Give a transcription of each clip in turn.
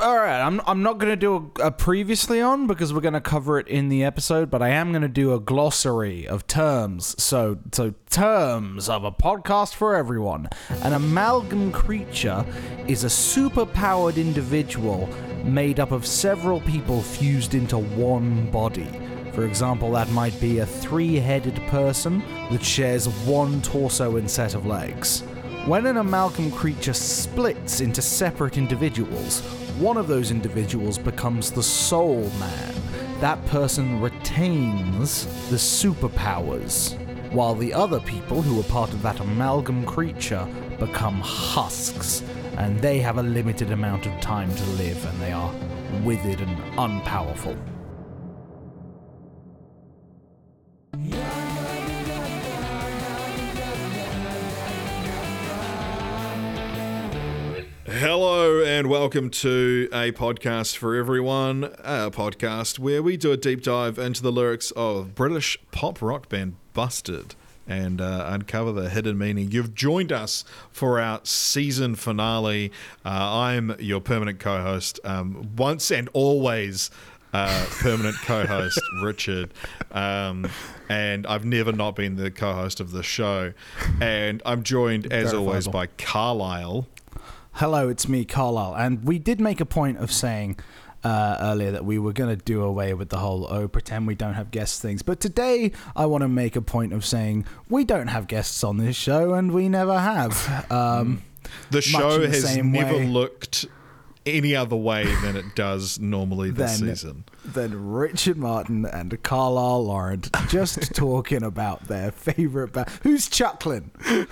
All right, I'm I'm not going to do a, a previously on because we're going to cover it in the episode, but I am going to do a glossary of terms. So so terms of a podcast for everyone. An amalgam creature is a superpowered individual made up of several people fused into one body. For example, that might be a three-headed person that shares one torso and set of legs. When an amalgam creature splits into separate individuals, one of those individuals becomes the soul man. That person retains the superpowers, while the other people who are part of that amalgam creature become husks, and they have a limited amount of time to live and they are withered and unpowerful. Hello and welcome to a podcast for everyone, a podcast where we do a deep dive into the lyrics of British pop rock band Busted and uh, uncover the hidden meaning. You've joined us for our season finale. Uh, I'm your permanent co-host, um, once and always. Uh, permanent co-host Richard, um, and I've never not been the co-host of the show. And I'm joined, as always, by Carlisle. Hello, it's me, Carlisle. And we did make a point of saying uh, earlier that we were going to do away with the whole, oh, pretend we don't have guests things. But today, I want to make a point of saying we don't have guests on this show, and we never have. Um, The show the has never way. looked any other way than it does normally this season. Then Richard Martin and Carlisle Laurent just talking about their favorite band. Who's chuckling?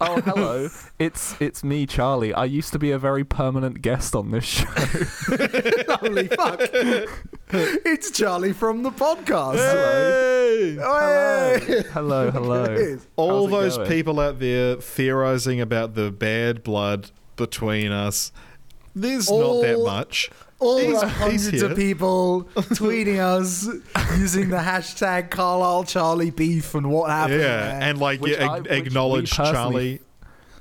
Oh, hello. it's it's me, Charlie. I used to be a very permanent guest on this show. Holy fuck! it's Charlie from the podcast. Hey! Hey! hello, hello. It is. All How's those going? people out there theorizing about the bad blood between us. There's All- not that much. all He's- the hundreds here. of people tweeting us using the hashtag Carlisle Charlie beef and what happened. Yeah, there. and like Which yeah, I- ag- acknowledge Charlie.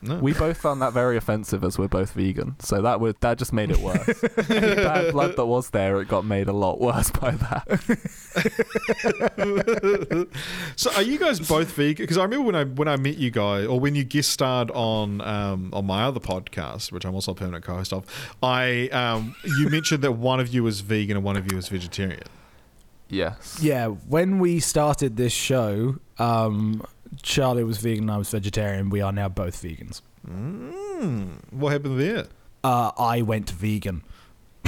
No. We both found that very offensive as we're both vegan, so that would that just made it worse. Any bad blood that was there, it got made a lot worse by that. so are you guys both vegan? Because I remember when I when I met you guys, or when you guest starred on um, on my other podcast, which I'm also a permanent co-host of, I um, you mentioned that one of you was vegan and one of you was vegetarian. Yes. yeah, when we started this show, um, Charlie was vegan, I was vegetarian. We are now both vegans. Mm, what happened there? Uh, I went vegan.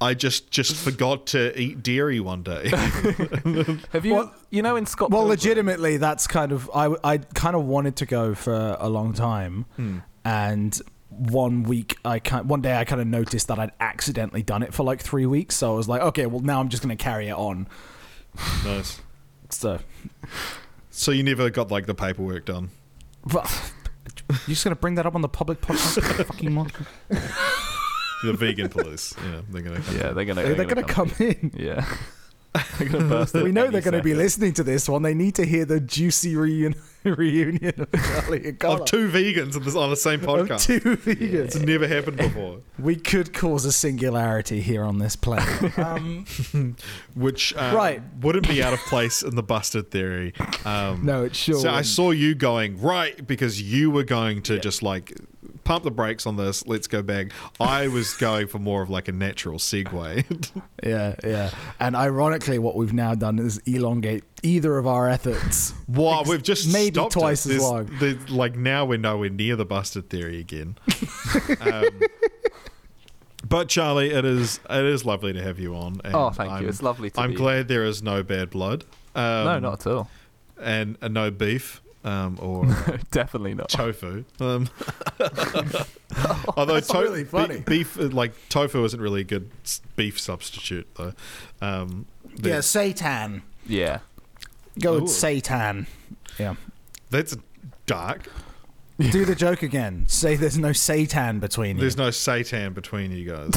I just just forgot to eat dairy one day. Have you? Well- you know, in Scotland? Well, legitimately, that's kind of I. I kind of wanted to go for a long time, Hmm. and one week I kind one day I kind of noticed that I'd accidentally done it for like three weeks. So I was like, okay, well now I'm just gonna carry it on. nice. So, So you never got like the paperwork done. but you're just gonna bring that up on the public podcast? fucking monster. The vegan police. Yeah, they're gonna. Come Yeah, they're gonna. They're, gonna come in. Yeah. they're gonna burst. We know they're going to be listening to this one. They need to hear the juicy reunion reunion of Charlie and Carla. of two vegans on, this, on the same Of podcast. two vegans. It's never happened before. We could cause a singularity here on this planet. Um, Which uh, Right. wouldn't be out of place in the busted theory. Um, no, it sure. so I wouldn't. saw you going right because you were going to just like pump the brakes on this. Let's go back. I was going for more of like a natural segue. Yeah, yeah. And ironically, what we've now done is elongate either of our efforts. wow, Ex- we've just maybe stopped twice it. as long. there's- like now we're nowhere near the busted theory again. um, but Charlie, it is it is lovely to have you on. and Oh, thank I'm- you. It's lovely to I'm be. glad there is no bad blood. Um, No, not at all. and uh, no beef um, or Definitely not. tofu. Um, although That's to- really funny. be- beef, uh, like tofu, isn't really a good beef substitute though. Um, the- Yeah, Satan. Yeah. Go Ooh. with Satan. Yeah. that's dark. Do the joke again. Say there's no Satan between you. There's no satan between you guys.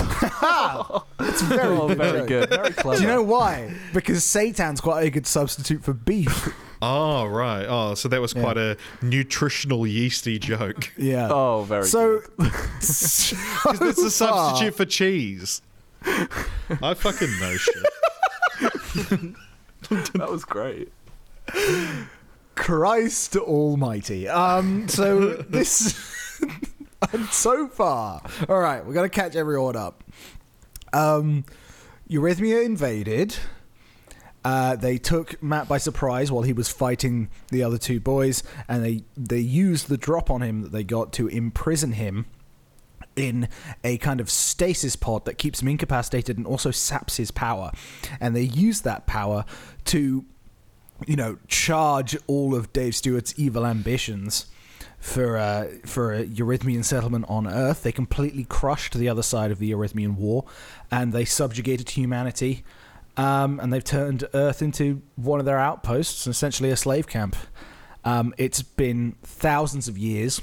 It's very Oh, good. very good. Very clever. Do you know why? Because seitan's quite a good substitute for beef. Oh right. Oh, so that was Yeah. quite a nutritional yeasty joke. Yeah. Oh, very so, good. It's a substitute for cheese. I fucking know shit. that was great. Christ Almighty. Um. So this, and so far, all right. We're gonna catch everyone up. Um, Eurythmia invaded. Uh, they took Matt by surprise while he was fighting the other two boys, and they they used the drop on him that they got to imprison him in a kind of stasis pod that keeps him incapacitated and also saps his power. And they use that power to, you know, charge all of Dave Stewart's evil ambitions for for a Eurythmian settlement on Earth. They completely crushed the other side of the Eurythmian war, and they subjugated humanity. Um, and they've turned Earth into one of their outposts, essentially a slave camp. Um, it's been thousands of years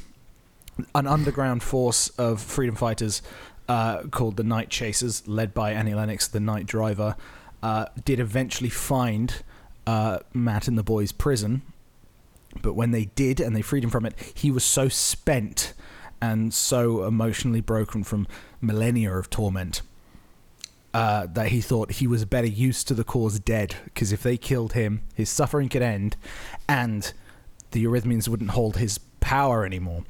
an underground force of freedom fighters uh, called the Night Chasers, led by Annie Lennox, the Night Driver, uh, did eventually find uh, Matt in the boys' prison. But when they did and they freed him from it, he was so spent and so emotionally broken from millennia of torment uh, that he thought he was better used to the cause dead. Because if they killed him, his suffering could end, and the Eurythmians wouldn't hold his power anymore.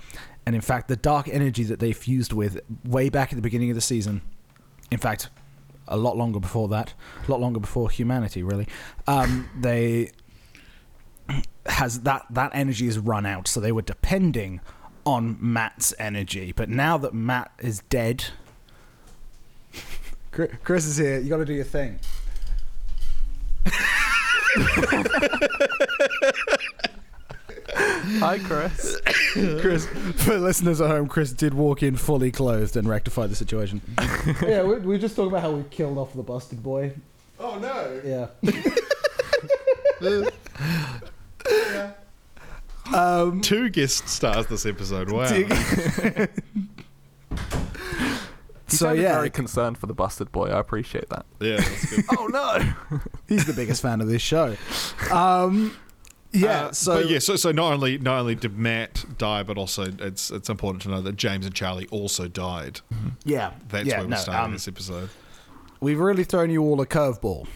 And in fact, the dark energy that they fused with way back at the beginning of the season, in fact, a lot longer before that, a lot longer before humanity, really, um, they has that that energy has run out. So they were depending on Matt's energy, but now that Matt is dead, Chris is here. You got to do your thing. Hi, Chris. Chris, for listeners at home, Chris did walk in fully clothed and rectify the situation. yeah, we, we were just talking about how we killed off the busted boy. Oh no. Yeah. um, Two guest stars this episode. Wow. do you- He so yeah, very concerned for the busted boy. I appreciate that. Yeah, that's good. oh no! he's the biggest fan of this show. Um, yeah, Uh, so but yeah, so so not only not only did Matt die, but also it's it's important to know that James and Charlie also died. yeah, That's yeah, where we're no, starting um, this episode. We've really thrown you all a curveball.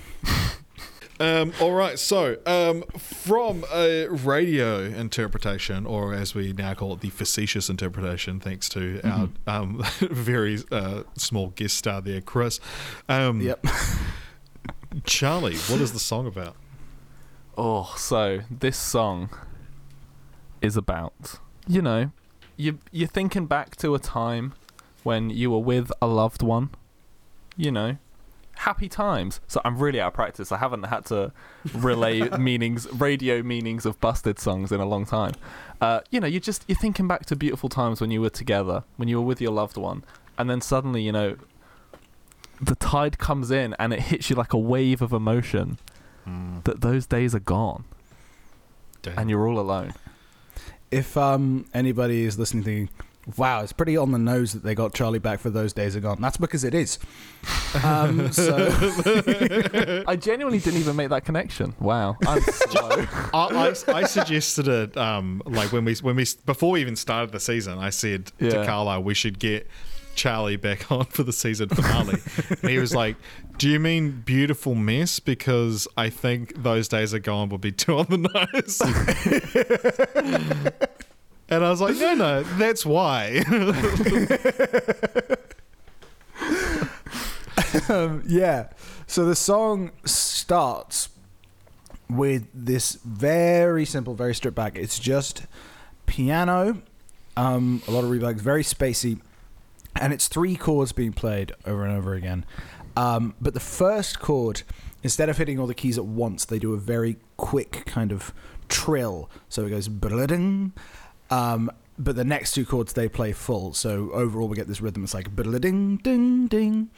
Um, all right, so um, from a radio interpretation, or as we now call it, the facetious interpretation, thanks to our um, very uh, small guest star there, Chris. Um, Yep. Charlie, what is the song about? Oh, so this song is about you know, you you're thinking back to a time when you were with a loved one, you know, happy times. So I'm really out of practice. I haven't had to relay meanings, radio meanings of busted songs in a long time. Uh, you know, you're just you're thinking back to beautiful times when you were together, when you were with your loved one, and then suddenly, you know, the tide comes in and it hits you like a wave of emotion that those days are gone Damn. and you're all alone. If um, anybody is listening thinking, wow, it's pretty on the nose that they got Charlie back for those days are gone, that's because it is. Um, so, I genuinely didn't even make that connection. Wow, I'm slow. I, I, I suggested it um, like when we when we before we even started the season. I said to Yeah. Carlisle we should get Charlie back on for the season finale, and he was like, "Do you mean beautiful mess? Because I think those days are gone would be too on the nose." And I was like, "No, no, that's why." um, yeah. So the song starts with this very simple, very stripped back. It's just piano, um, a lot of reverb, very spacey, and it's three chords being played over and over again. Um, but the first chord, instead of hitting all the keys at once, they do a very quick kind of trill. So it goes um, but the next two chords they play full. So overall, we get this rhythm. It's like ding ding ding.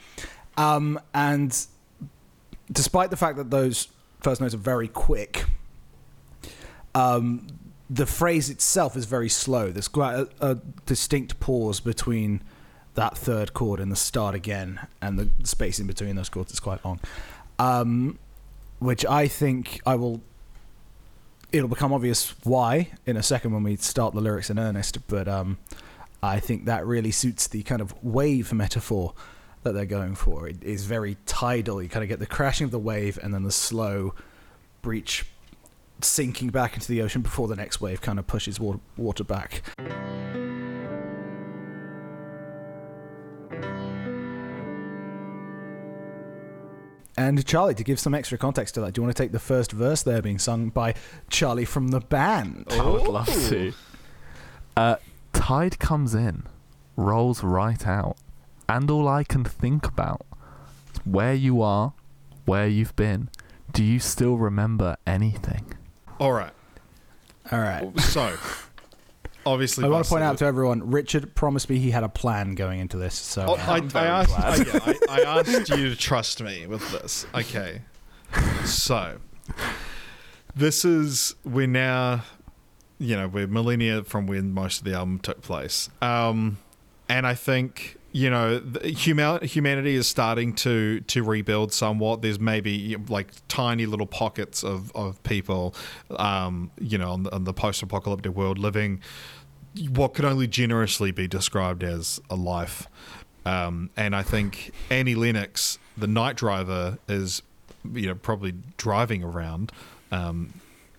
Um, and despite the fact that those first notes are very quick, um, the phrase itself is very slow. There's quite a, a distinct pause between that third chord and the start again, and the space in between those chords is quite long. Um, which I think I will it'll become obvious why in a second when we start the lyrics in earnest. But um, I think that really suits the kind of wave metaphor that they're going for. It is very tidal. You kind of get the crashing of the wave and then the slow breach sinking back into the ocean before the next wave kind of pushes water, water back. And Charlie, to give some extra context to that, do you want to take the first verse there being sung by Charlie from the band? I would love to. Uh, tide comes in, rolls right out, and all I can think about is where you are, where you've been. Do you still remember anything? All right. All right. So, obviously, I want to point out to everyone, Richard promised me he had a plan going into this. So Oh, I, I'm I, very asked. I, yeah, I, I asked you to trust me with this. Okay. So, this is, we're now, you know, we're millennia from when most of the album took place. Um, and I think, you know, humanity is starting to, to rebuild somewhat. There's maybe like tiny little pockets of, of people, um, you know, on the, on the post apocalyptic world living what could only generously be described as a life. Um, and I think Annie Lennox, the night driver, is you know probably driving around um,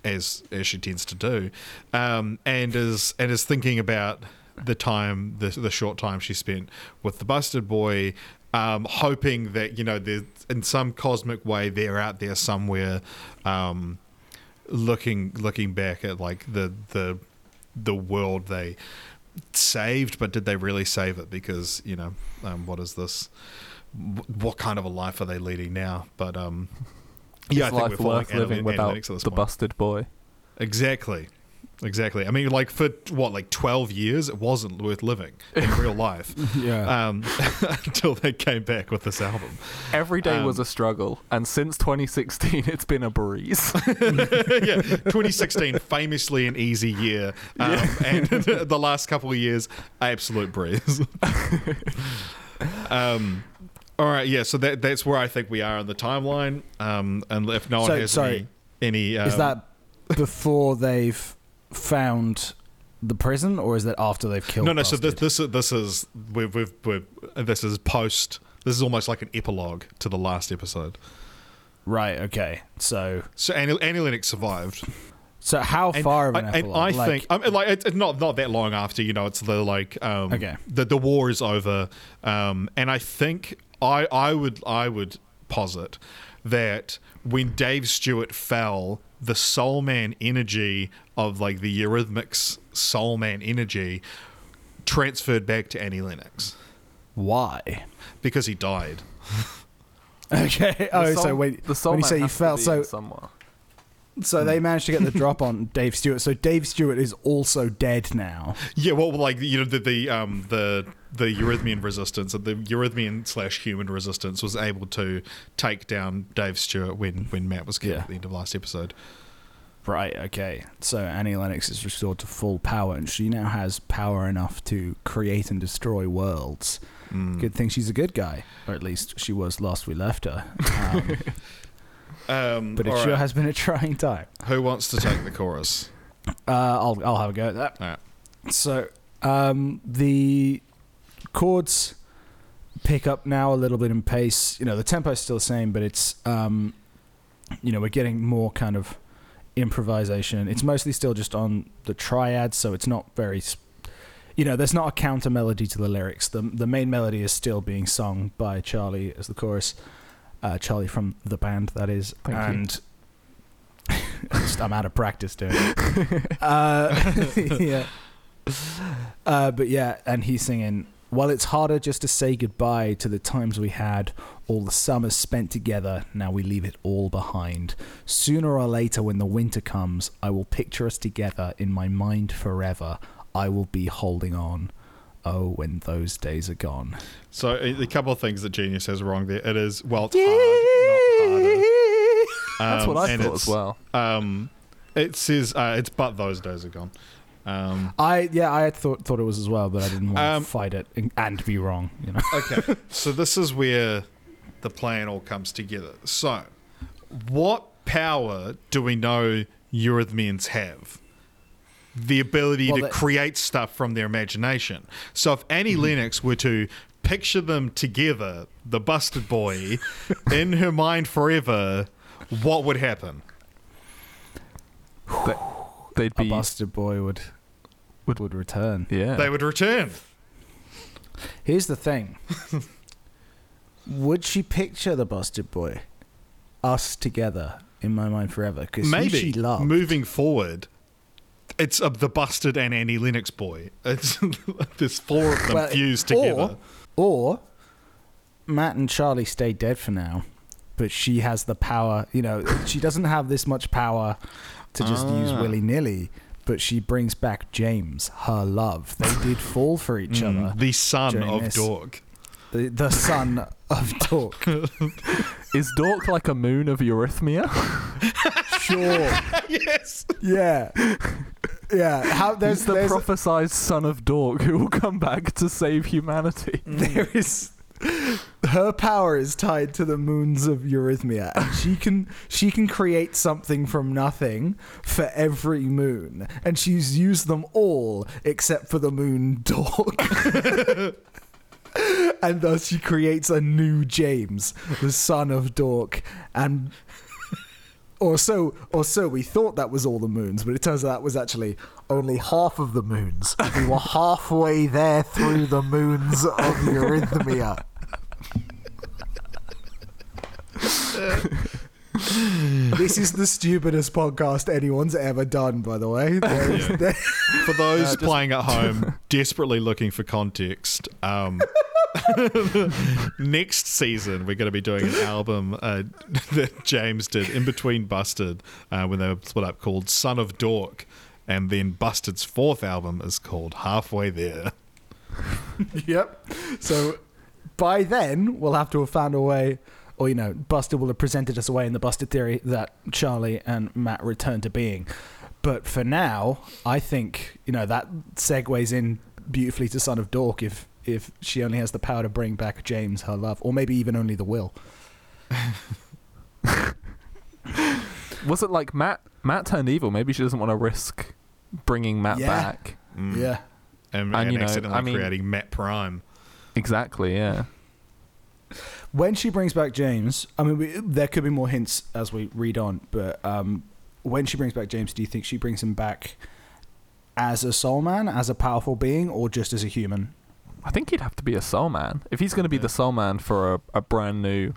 as as she tends to do, um, and is and is thinking about the time the the short time she spent with the busted boy. Um, hoping that you know, there's in some cosmic way they're out there somewhere, um, looking looking back at like the the the world they saved, but did they really save it? Because you know, um, what is this? What kind of a life are they leading now? But um, yeah, I think life we're living without analytics at this the point. busted boy? Exactly, exactly. I mean, like for what, like twelve years, it wasn't worth living in real life. yeah. Um, until they came back with this album. Every day Um, was a struggle, and since 2016, it's been a breeze. yeah, 2016, famously an easy year, um, and the last couple of years, absolute breeze. um, all right, yeah. So that that's where I think we are on the timeline. Um, and if no one So, has sorry. any, any um, is that before they've found the prison, or is that after they've killed? no, no. So this this is this is we've, we've, we've this is post. This is almost like an epilogue to the last episode. right. Okay. So, So Annie, Annie Lennox survived. so how And far of an I, and epilogue? I Like- think I mean, like it's it's not not that long after you know it's the like um Okay. the the war is over um and I think I I would I would posit that when Dave Stewart fell the Soul Man energy of like the Eurythmics Soul Man energy transferred back to Annie Lennox why? because he died. Okay. Oh, The so soul- when, the soul when you man say he to fell, be so somewhere. So they managed to get the drop on Dave Stewart. So Dave Stewart is also dead now. Yeah, well, like you know, the the um the the Eurythmian resistance, the Eurythmian slash human resistance, was able to take down Dave Stewart when when Matt was killed Yeah. at the end of last episode. Right, okay. So Annie Lennox is restored to full power, and she now has power enough to create and destroy worlds. Mm. Good thing she's a good guy, or at least she was last we left her. Um, Um, but it sure right. has been a trying time. Who wants to take the chorus? Uh, I'll I'll have a go at that. Right. So um, the chords pick up now a little bit in pace. You know, the tempo's still the same, but it's um, you know we're getting more kind of improvisation. It's mostly still just on the triad, so it's not very. You know, there's not a counter melody to the lyrics. The the main melody is still being sung by Charlie as the chorus. Uh, Charlie from the band, that is, Thank and I'm out of practice doing it. uh, yeah. Uh, but yeah, and he's singing. While it's harder just to say goodbye to the times we had, all the summers spent together, now we leave it all behind. Sooner or later, when the winter comes, I will picture us together in my mind forever. I will be holding on. Oh, when those days are gone. So a, a couple of things that Genius has wrong there. It is well, it's hard, not harder. That's Um, what I and thought as well. Um, it says uh, it's but those days are gone. Um, I yeah, I had thought thought it was as well, but I didn't want Um, to fight it and, and be wrong. You know. okay, so this is where the plan all comes together. So, what power do we know Eurythmians have. The ability Well, to that- create stuff from their imagination. So if Annie Mm-hmm. Lennox were to picture them together, the busted boy, in her mind forever, what would happen? They, they'd A be busted boy would Would- would return. yeah. They would return. Here's the thing. would she picture the busted boy, us together in my mind forever? Because Maybe she loved. moving forward, it's of the busted and Annie Lennox boy. It's there's four of them Well, fused together. Or, or Matt and Charlie stay dead for now, but she has the power. You know, she doesn't have this much power to just use Ah. willy nilly. But she brings back James, her love. They did fall for each Mm, other. the son of this. Dork. The, the son of Dork. Is Dork like a moon of Eurythmia? Sure. yes. Yeah. Yeah. How there's He's the there's prophesied son of Dork who will come back to save humanity. Mm. there is her power is tied to the moons of Eurythmia, and she can she can create something from nothing for every moon, and she's used them all except for the moon Dork. and thus she creates a new James, the son of Dork, and or so or so we thought that was all the moons, but it turns out that was actually only half of the moons. We were halfway there through the moons of Eurythmia. this is the stupidest podcast anyone's ever done, by the way. There is- Yeah. there- For those playing at home, desperately looking for context, um, next season we're going to be doing an album uh, that James did in between Busted uh, when they were split up called Son of Dork. And then Busted's fourth album is called Halfway There. yep. So by then, we'll have to have found a way, or, you know, Busted will have presented us a way in the Busted theory that Charlie and Matt return to being. But for now, I think, you know, that segues in beautifully to Son of Dork if, if she only has the power to bring back James, her love, or maybe even only the will. Was it like Matt? Matt turned evil. Maybe she doesn't want to risk bringing Matt Yeah. back. Mm. Yeah. And, And, and you know, accidentally I mean- creating Matt Prime. Exactly. Yeah. When she brings back James, I mean, we, there could be more hints as we read on, but um, when she brings back James, do you think she brings him back as a soul man, as a powerful being, or just as a human? I think he'd have to be a soul man if he's going to be Yeah. the soul man for a, a brand new.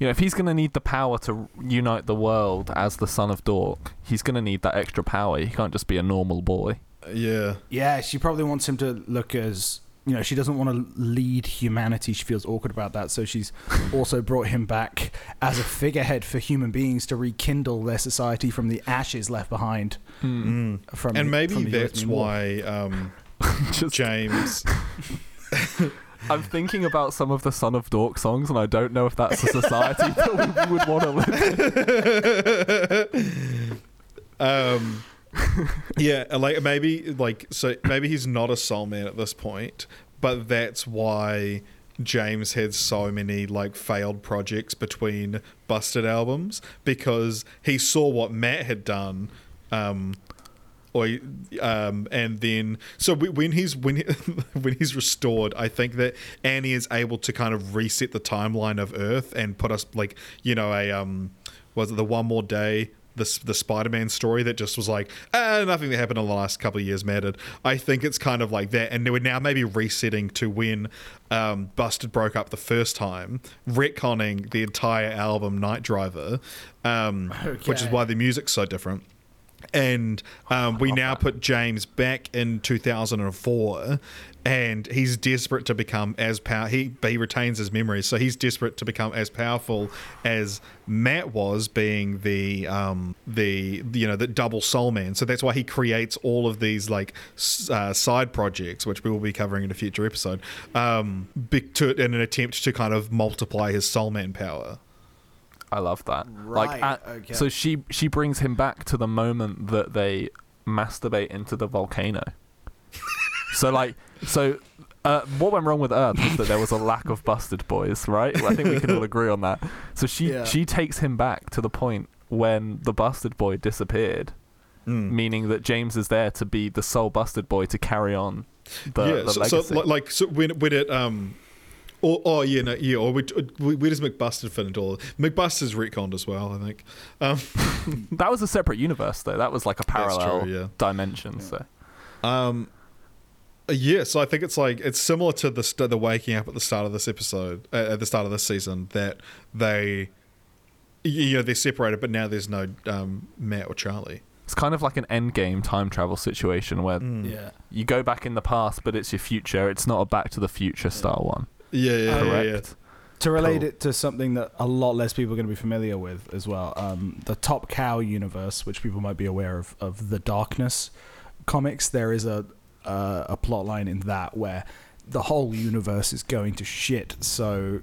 You know, if he's going to need the power to unite the world as the son of Dork, he's going to need that extra power. He can't just be a normal boy. Yeah. Yeah, she probably wants him to look as you know. She doesn't want to lead humanity. She feels awkward about that, so she's also brought him back as a figurehead for human beings to rekindle their society from the ashes left behind. Mm. From And the- maybe from the that's why um, Just, James. I'm thinking about some of the Son of Dork songs, and I don't know if that's a society that we would want to live in. um, yeah, like maybe like so maybe he's not a soul man at this point, but that's why James had so many like failed projects between busted albums because he saw what Matt had done. Um, or um, and then so when he's when he, when he's restored, I think that Annie is able to kind of reset the timeline of Earth and put us like you know a um was it the one more day the the Spider-Man story that just was like ah nothing that happened in the last couple of years mattered. I think it's kind of like that, and we're now maybe resetting to when um, Busted broke up the first time, retconning the entire album Night Driver, um, which is why the music's so different. And um, we now put James back in 2004, and he's desperate to become as power. He he retains his memories, so he's desperate to become as powerful as Matt was, being the um, the you know the double soul man. So that's why he creates all of these like uh, side projects, which we will be covering in a future episode, um, to, in an attempt to kind of multiply his soul man power. I love that. like, at- okay. so she she brings him back to the moment that they masturbate into the volcano. so like, so uh, what went wrong with Earth was that there was a lack of busted boys, right? I think we can all agree on that. So she Yeah. she takes him back to the point when the busted boy disappeared, Mm. meaning that James is there to be the sole busted boy to carry on the, yeah, the so, legacy. so like so when when it um. Or, oh yeah, no, yeah. Or we, we, where does McBusted fit into all? Of McBusted's retconned as well, I think. Um, that was a separate universe, though. That was like a That's parallel true, yeah. dimension. So Um, yeah, so I think it's like it's similar to the st- the waking up at the start of this episode, uh, at the start of this season, that they, y- you know, they're separated, but now there's no um, Matt or Charlie. it's kind of like an end game time travel situation where Mm. Yeah. you go back in the past, but it's your future. It's not a Back to the Future style one. Yeah, yeah, yeah, Correct. yeah. To relate Cool. it to something that a lot less people are going to be familiar with as well, um, the Top Cow universe, which people might be aware of, of the Darkness comics, there is a uh, a plot line in that where the whole universe is going to shit. So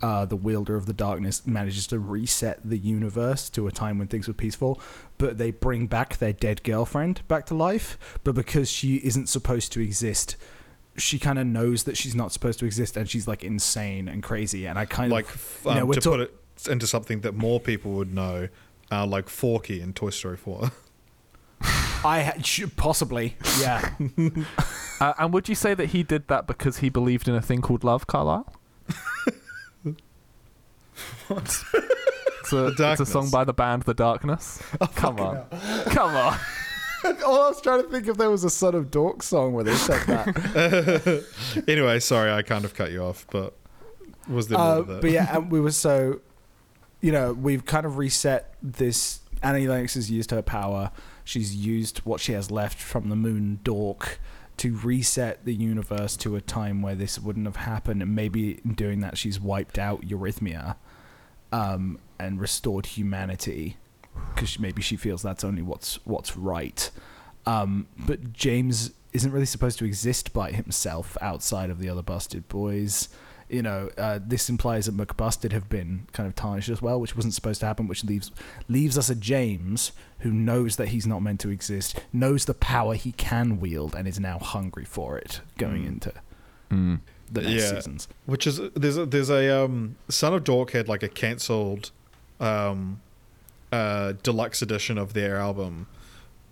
uh, the wielder of the darkness manages to reset the universe to a time when things were peaceful, but they bring back their dead girlfriend back to life. But because she isn't supposed to exist, she kind of knows that she's not supposed to exist, and she's like insane and crazy. And I kind Like of f- you know, um, to talk- put it into something that more people would know, uh, like Forky in Toy Story Four. I ha- possibly yeah. Uh, and would you say that he did that because he believed in a thing called love, Carlisle? It's a, it's a song by the band The Darkness. Come on. Come on. oh, I was trying to think if there was a Son of Dork song where they said that. anyway, sorry, I kind of cut you off, but was there Uh, that? but yeah, and we were so, you know, we've kind of reset this. Annie Lennox has used her power. She's used what she has left from the moon dork to reset the universe to a time where this wouldn't have happened. And maybe in doing that, she's wiped out Eurythmia um, and restored humanity because maybe she feels that's only what's what's right. Um, but James isn't really supposed to exist by himself outside of the other busted boys. You know, uh, this implies that McBusted have been kind of tarnished as well, which wasn't supposed to happen. Which leaves leaves us a James who knows that he's not meant to exist, knows the power he can wield, and is now hungry for it going Mm. into Mm. the next Yeah. seasons. Which is there's a, there's a um Son of Dork had like a cancelled um uh deluxe edition of their album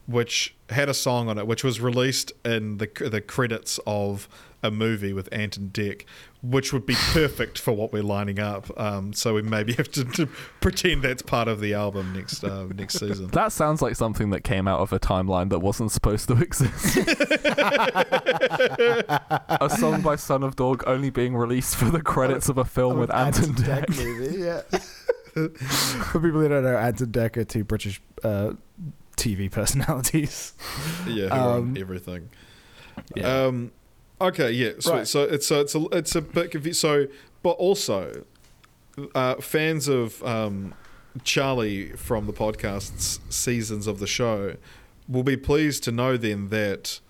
which had a song on it which was released in the the credits of a movie with Ant and Dec which would be perfect for what we're lining up um so we maybe have to, to pretend that's part of the album next uh, next season That sounds like something that came out of a timeline that wasn't supposed to exist. a song by Son of Dork only being released for the credits of a film with Ant and Dec. movie, yeah. For people who don't know, Ant and Dec are two British uh, TV personalities. yeah Um, everything Yeah. Um, okay, yeah. So, Right. so it's so it's a it's a bit confusing. So, but also, uh, fans of um, Charlie from the podcast's seasons of the show will be pleased to know then that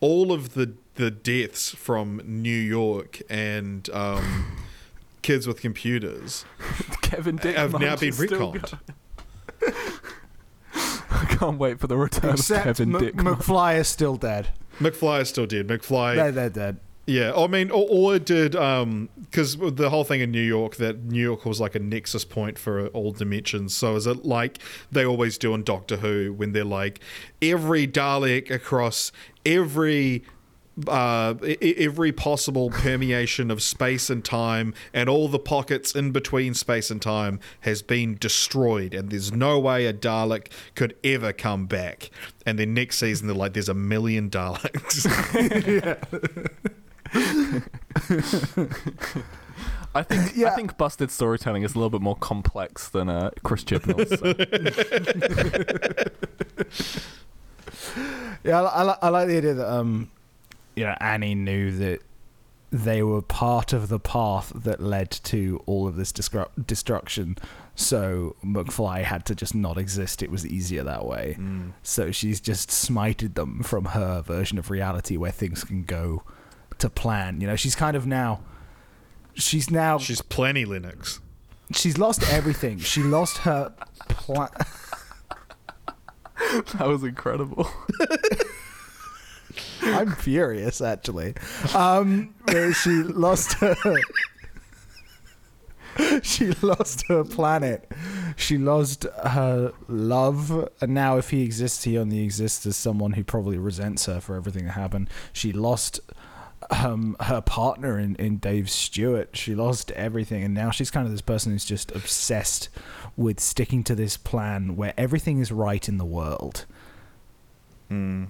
all of the the deaths from New York and um, kids with computers Kevin Dick have now been is still retconned. I can't wait for the return Except of Kevin M- Dick. McFly is still dead. McFly is still dead. McFly They're, they're dead. Yeah, I mean, or, or it did um, because the whole thing in New York that New York was like a nexus point for all dimensions. So is it like they always do in Doctor Who when they're like every Dalek across every uh, every possible permeation of space and time and all the pockets in between space and time has been destroyed and there's no way a Dalek could ever come back. And then next season they're like, there's a million Daleks. I think Yeah. I think busted storytelling is a little bit more complex than uh, Chris Chibnall's. so. Yeah, I, I, I like the idea that um, you know, Annie knew that they were part of the path that led to all of this destru- destruction. So McFly had to just not exist. It was easier that way. Mm. So she's just smited them from her version of reality where things can go to plan. You know, she's kind of now. She's now. She's, She's plenty Linux. She's lost everything. She lost her. Pla- that was incredible. I'm furious, actually. Um, she lost her. she lost her planet. she lost her love, and now if he exists, he only exists as someone who probably resents her for everything that happened. She lost um, her partner in, in Dave Stewart. She lost everything, and now she's kind of this person who's just obsessed with sticking to this plan where everything is right in the world. Mm.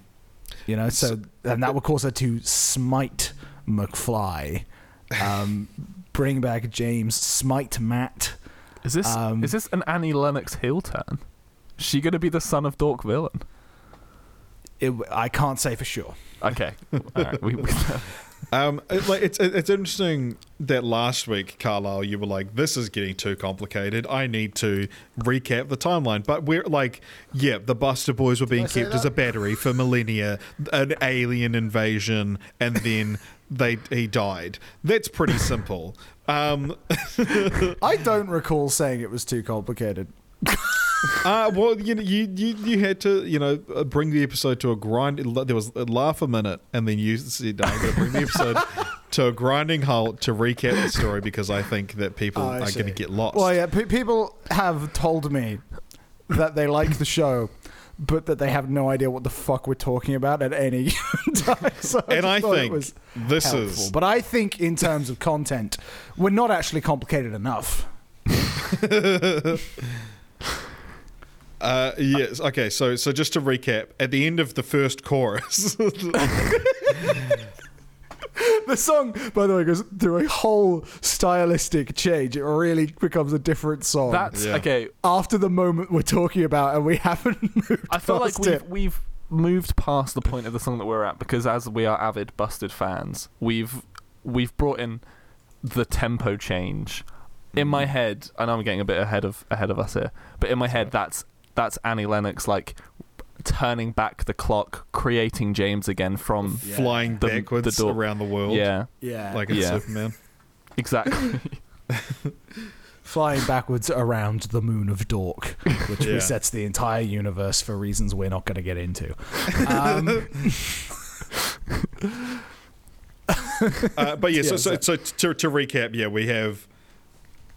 You know, so and that would cause her to smite McFly, um, bring back James, smite Matt. Is this Um, is this an Annie Lennox heel turn? Is she gonna be the son of Dork villain? It, I can't say for sure. Okay, all right. We, we, Um, it, like it's it- it's interesting that last week, Carlisle, you were like, "This is getting too complicated. I need to recap the timeline." But we're like, "Yeah, the Buster Boys were being kept as a battery for millennia, an alien invasion, and then they he died. That's pretty simple." Um, I don't recall saying it was too complicated. uh, well, you know, you, you you had to, you know, uh, bring the episode to a grind. There was a laugh a minute, and then you said, "I'm going to bring the episode to a grinding halt to recap the story because I think that people Oh, are going to get lost." Well, yeah, pe- people have told me that they like the show, but that they have no idea what the fuck we're talking about at any time. So and I think was this helpful. is But I think in terms of content, we're not actually complicated enough. uh, yes. Okay, so so just to recap, at the end of the first chorus, The song, by the way, goes through a whole stylistic change. It really becomes a different song that's Yeah. okay. after the moment we're talking about, and we haven't moved I feel like past we've it. we've moved past the point of the song that we're at because as we are avid Busted fans, we've we've brought in the tempo change. In my head, I know I'm getting a bit ahead of ahead of us here, but in my head, that's that's Annie Lennox like turning back the clock, creating James again from flying The- backwards the door. around the world, yeah, Yeah, like a Yeah. Superman. exactly. flying backwards around the moon of Dork, which Yeah. resets the entire universe for reasons we're not going to get into. Um, Uh, but yeah, so, so, so to, to recap, yeah, we have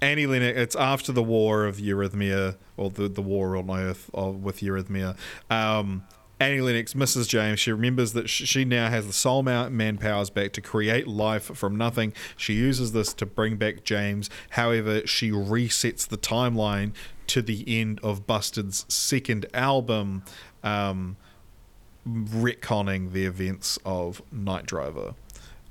Annie Lennox. It's after the war of Eurythmia, or the, the war on Earth of, with Eurythmia. Um, Annie Lennox Mrs. James. She remembers that she now has the soul man powers back to create life from nothing. She uses this to bring back James. However, she resets the timeline to the end of Busted's second album, um, retconning the events of Night Driver.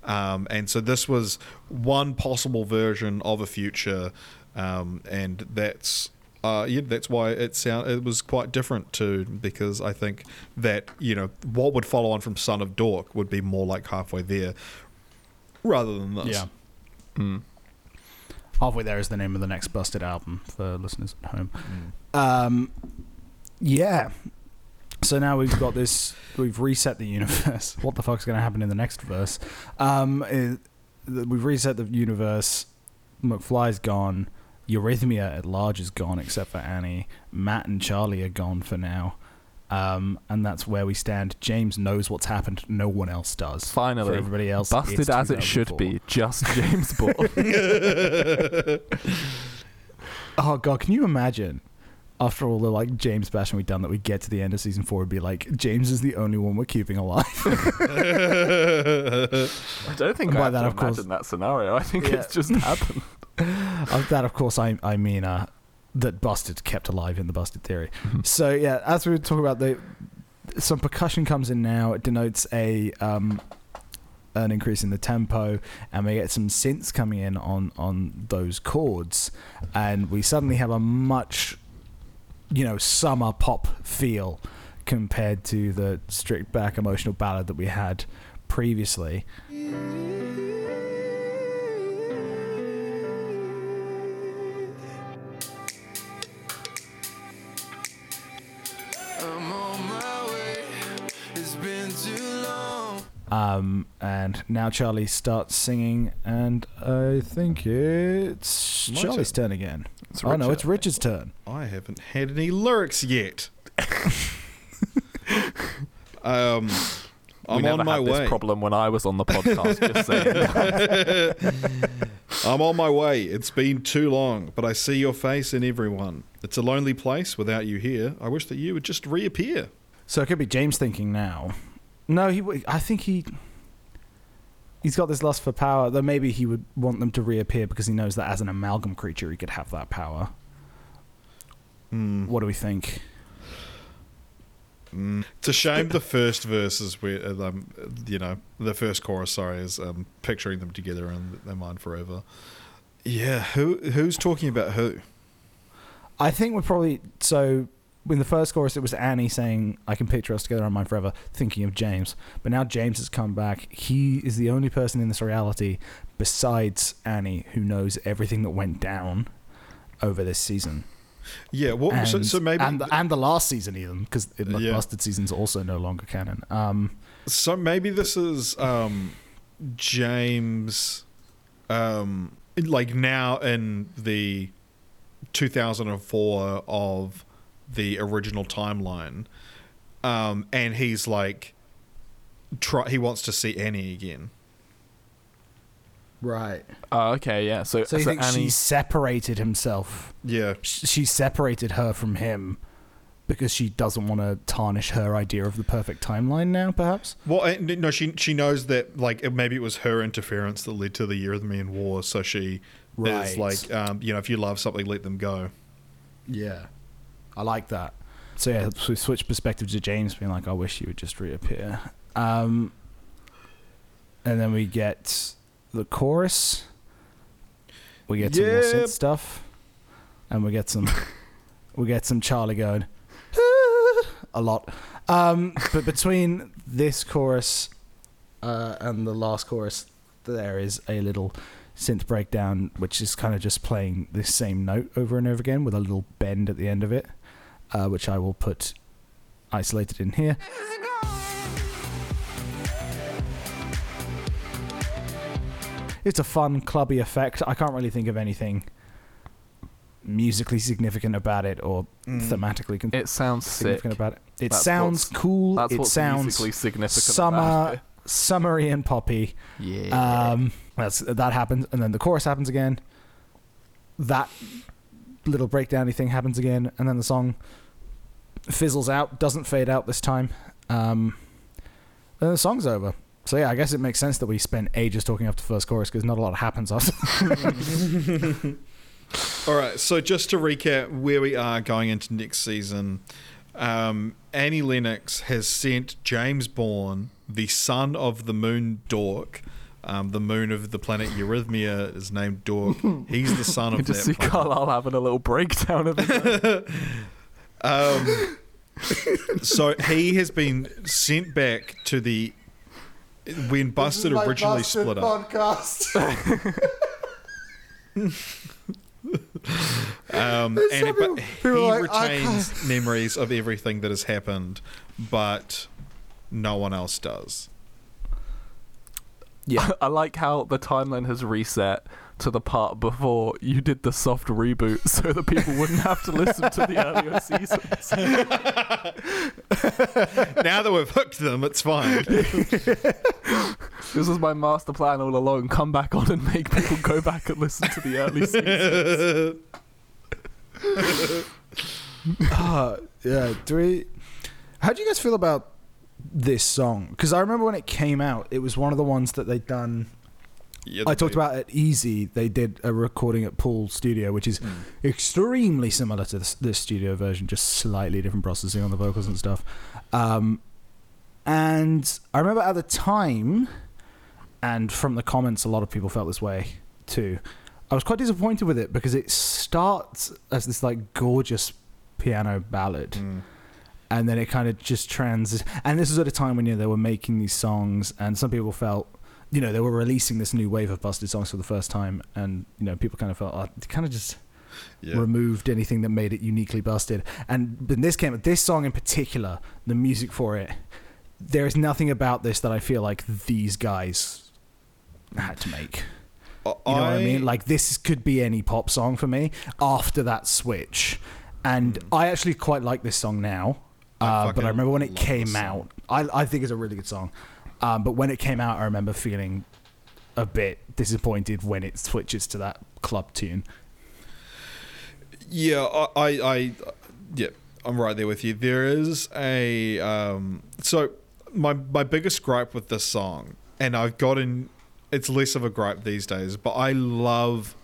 Um, and so this was one possible version of a future, um, and that's uh, yeah, that's why it sound it was quite different too. Because I think that you know what would follow on from Son of Dork would be more like halfway there, rather than this. yeah. Mm. Halfway there is the name of the next Busted album for listeners at home. Mm. Um, yeah. So now we've got this. We've reset the universe. What the fuck's going to happen in the next verse? Um, th- we've reset the universe. McFly's gone. Eurythmia at large is gone, except for Annie. Matt and Charlie are gone for now. Um, and that's where we stand. James knows what's happened. No one else does. For Finally, everybody else, busted as it should be. Just James Bourne. Oh god, can you imagine? After all the like James bashing we've done, that we get to the end of season four and be like, James is the only one we're keeping alive. I don't think And I by have that, of course- imagine that scenario. I think Yeah. it's just happened. of that, of course, I I mean uh, that Busted kept alive in the Busted theory. so yeah, as we were talking about, the some percussion comes in now. It denotes a um, an increase in the tempo, and we get some synths coming in on on those chords, and we suddenly have a much you know summer pop feel compared to the strict back emotional ballad that we had previously. Um, and now Charlie starts singing, and I think it's My Charlie's turn again. It's oh no, Richard. it's Richard's turn. I haven't had any lyrics yet. um, we I'm never on my had way. this problem when I was on the podcast. just saying. I'm on my way. It's been too long, but I see your face in everyone. It's a lonely place without you here. I wish that you would just reappear. So it could be James thinking now. No, he. I think he. He's got this lust for power. Though maybe he would want them to reappear because he knows that as an amalgam creature he could have that power. Hmm. What do we think? Mm. It's a shame the first verses where, uh, um, you know, the first chorus, sorry, is um, picturing them together in their mind forever. Yeah, who who's talking about who? I think we're probably so. In the first chorus, it was Annie saying, "I can picture us together on mine forever," thinking of James. But now James has come back. He is the only person in this reality besides Annie who knows everything that went down over this season. Yeah, well, and, so, so maybe and the, and the last season even because the Yeah. busted season's also no longer canon. Um, So maybe this is um, James, um, like now in the 2004 of the original timeline, um, and he's like, try, he wants to see Annie again. right. Oh, okay, yeah. So, So you so think Annie, she separated himself? Yeah, She separated her from him because she doesn't want to tarnish her idea of the perfect timeline now. Perhaps. well, uh, no, she she knows that like maybe it was her interference that led to the year of the Eurythmian War, so she Right. is like, um, you know, if you love something, let them go. Yeah, I like that. So yeah, so we switch perspective to James being like, "I wish you would just reappear," um, and then we get the chorus. We get some more synth stuff, and we get some, we get some Charlie going "Ah," a lot. Um, but between this chorus uh, and the last chorus, there is a little synth breakdown, which is kind of just playing this same note over and over again with a little bend at the end of it, uh, which I will put isolated in here. It's a fun, clubby effect. I can't really think of anything musically significant about it or Mm. thematically con- it sounds sick. significant about it. It That's sounds what's- cool. That's it what's sounds musically significant. summer, about it. summery and poppy. Yeah. Um, that's that happens, and then the chorus happens again. That little breakdowny thing happens again, and then the song fizzles out, doesn't fade out this time. Um, and the song's over. So yeah, I guess it makes sense that we spent ages talking after the first chorus because not a lot happens after. All right, so just to recap where we are going into next season, um, Annie Lennox has sent James Bourne, the son of the moon Dork. Um, the moon of the planet Eurythmia is named Dork. He's the son you of just see Carlisle having a little breakdown of it. Um, so he has been sent back to the when Busted originally split up. Um, and it, but he retains memories of everything that has happened, but no one else does. yeah, I like how the timeline has reset to the part before you did the soft reboot so that people wouldn't have to listen to the earlier seasons. now that we've hooked them, it's fine. This was my master plan all along. Come back on and make people go back and listen to the early seasons. uh, yeah. Do we? How do you guys feel about this song? Because I remember when it came out, it was one of the ones that they'd done. Yeah, I talked about at Easy. They did a recording at Pool Studio, which is Mm. extremely similar to this, this studio version, just slightly different processing on the vocals and stuff. Um, and I remember at the time, and from the comments, a lot of people felt this way too. I was quite disappointed with it because it starts as this like gorgeous piano ballad Mm. and then it kind of just trans and this was at a time when you know they were making these songs and some people felt you know they were releasing this new wave of busted songs for the first time and you know people kind of felt oh, kind of just Yeah. removed anything that made it uniquely busted and in this came this song in particular the music for it there is nothing about this that i feel like these guys had to make you know what I mean? Like this could be any pop song for me after that switch. And Mm. I actually quite like this song now. I Uh, but I remember when it came out, I, I think it's a really good song. Um, but when it came out, I remember feeling a bit disappointed when it switches to that club tune. Yeah, I, I, I yeah, I'm right there with you. There is a um, so my my biggest gripe with this song, and I've gotten it's less of a gripe these days, but I love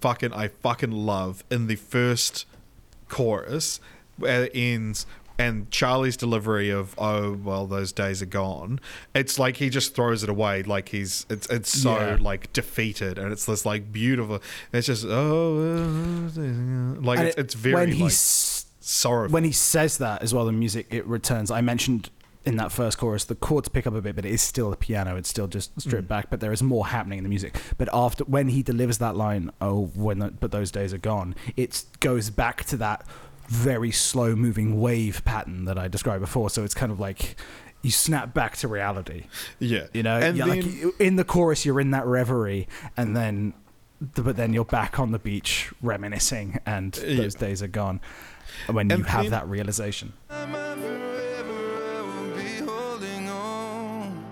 fucking I fucking love in the first chorus where it ends and Charlie's delivery of "Oh well, those days are gone." It's like he just throws it away, like he's it's it's so Yeah. like defeated, and it's this like beautiful. It's just oh, uh, like it's, it- it's very when like he's sorrowful. when he says that as well, the music it returns. I mentioned in that first chorus the chords pick up a bit, but it is still the piano. It's still just stripped Mm. back, but there is more happening in the music. But after when he delivers that line, "Oh, when the, but those days are gone," it goes back to that very slow moving wave pattern that I described before. So it's kind of like you snap back to reality. yeah, You know, and Yeah, then like in the chorus, you're in that reverie, and then, but then you're back on the beach reminiscing, and uh, Yeah. those days are gone. When you have then- that realization, Am I forever? I will be holding on.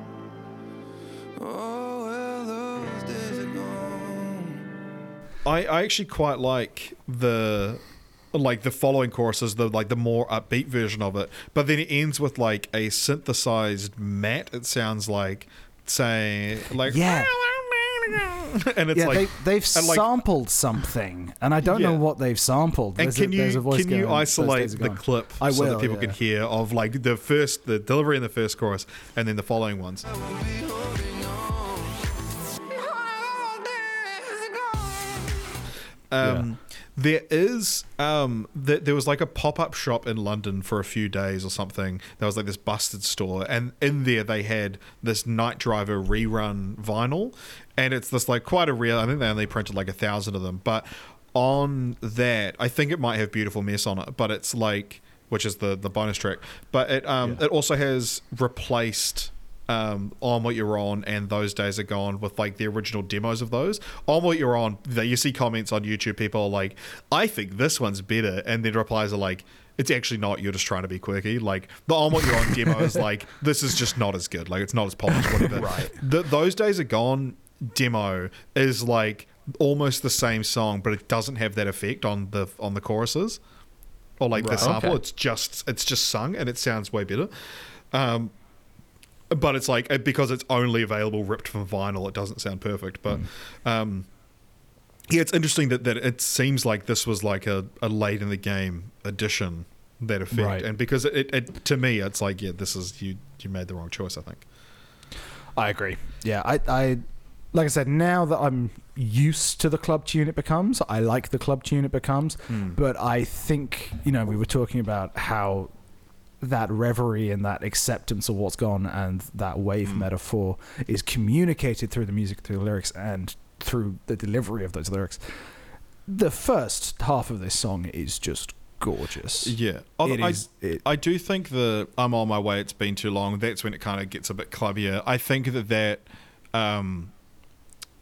Oh, well, those days are gone. I, I actually quite like the like the following choruses, the like the more upbeat version of it. But then it ends with like a synthesized mat. It sounds like saying like Yeah. and it's yeah, like they, they've and, like- sampled something, and I don't know what they've sampled. and There's can a, you a voice can you going, isolate the clip I so that people yeah. can hear of like the first the delivery in the first chorus and then the following ones? I will be holding on. All days are gone. Um, There is um, th- there was like a pop up shop in London for a few days or something. There was like this busted store, and in there they had this Night Driver rerun vinyl, and it's this like quite a real. I think they only printed like a thousand of them, but on that, I think it might have "Beautiful Mess" on it, but it's like which is the the bonus track, but it um Yeah. it also has replaced um, on what you're on and those days are gone with like the original demos of those on what you're on that you see comments on youtube people are like i think this one's better and then replies are like it's actually not you're just trying to be quirky like the on what you're on demo is like this is just not as good like it's not as polished whatever Right. the, those days are gone demo is like almost the same song but it doesn't have that effect on the on the choruses or like the Right. sample Okay. it's just it's just sung and it sounds way better um but it's like because it's only available ripped from vinyl it doesn't sound perfect but um yeah it's interesting that, that it seems like this was like a, a late in the game addition that effect Right. and because it, it to me it's like yeah this is you you made the wrong choice i think I agree. Yeah, I, I, like I said, now that I'm used to the club tune it becomes, I like the club tune it becomes. But I think you know we were talking about how that reverie and that acceptance of what's gone and that wave metaphor is communicated through the music, through the lyrics, and through the delivery of those lyrics. The first half of this song is just gorgeous. yeah It I, is- it- I do think the i'm on my way it's been too long that's when it kind of gets a bit clubbier i think that that um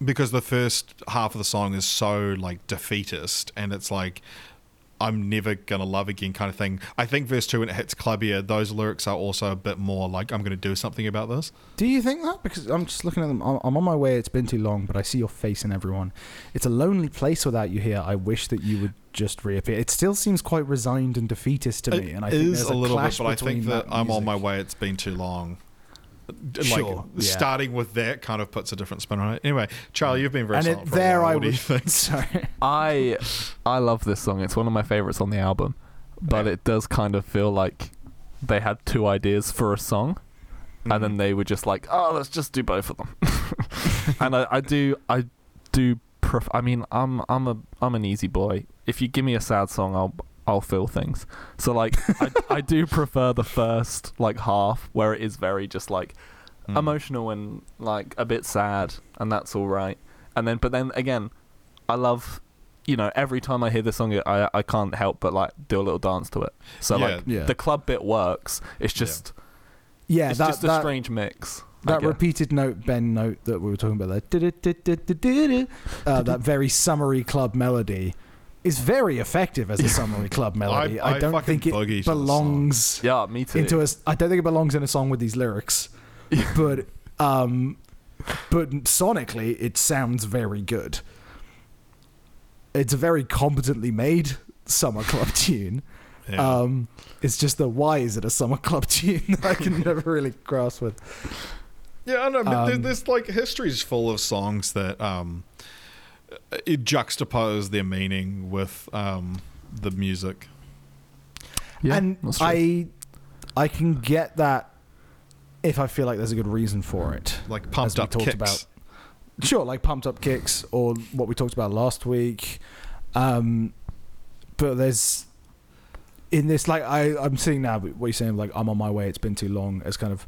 because the first half of the song is so like defeatist and it's like I'm never gonna love again kind of thing. I think verse two when it hits clubbier, those lyrics are also a bit more like I'm gonna do something about this. Do you think that? Because I'm just looking at them. I'm on my way. It's been too long, but I see your face in everyone. It's a lonely place without you here. I wish that you would just reappear. It still seems quite resigned and defeatist to me, It and I think is there's a little bit, but I think between that, I'm on my way. It's been too long. Like Sure, yeah. starting with that kind of puts a different spin on it. Anyway, Charlie, you've been very And silent it, for a there while. I What do you would. think? Sorry. I I love this song. It's one of my favorites on the album, but Yeah. it does kind of feel like they had two ideas for a song, and then mm-hmm. they were just like, "Oh, let's just do both of them." and I, I do I do pref- I mean, I'm I'm a I'm an easy boy. If you give me a sad song, I'll I'll feel things. So like I I do prefer the first like half where it is very just like Mm. emotional and like a bit sad, and that's all right. And then, but then again, I love, you know, every time I hear this song, I I can't help but like do a little dance to it. So Yeah. like Yeah. the club bit works. It's just Yeah, it's that just a that, strange mix. That repeated note, Ben note that we were talking about, there, uh, that very summery club melody, is very effective as a summery club melody. I I, don't think it belongs Yeah, me too. into a. I don't think it belongs in a song with these lyrics. but Um, but sonically, it sounds very good. It's a very competently made summer club tune. Yeah. Um, it's just the why is it a summer club tune that I can never really grasp with. Yeah, I know. But there- Um, there's like history's full of songs that um, it juxtapose their meaning with um, the music. Yeah, and that's true. I, I can get that if I feel like there's a good reason for it. Like as pumped we up talked kicks. about. Sure, like pumped up kicks or what we talked about last week. Um, but there's in this like I I'm seeing now what you're saying like I'm on my way. It's been too long. As kind of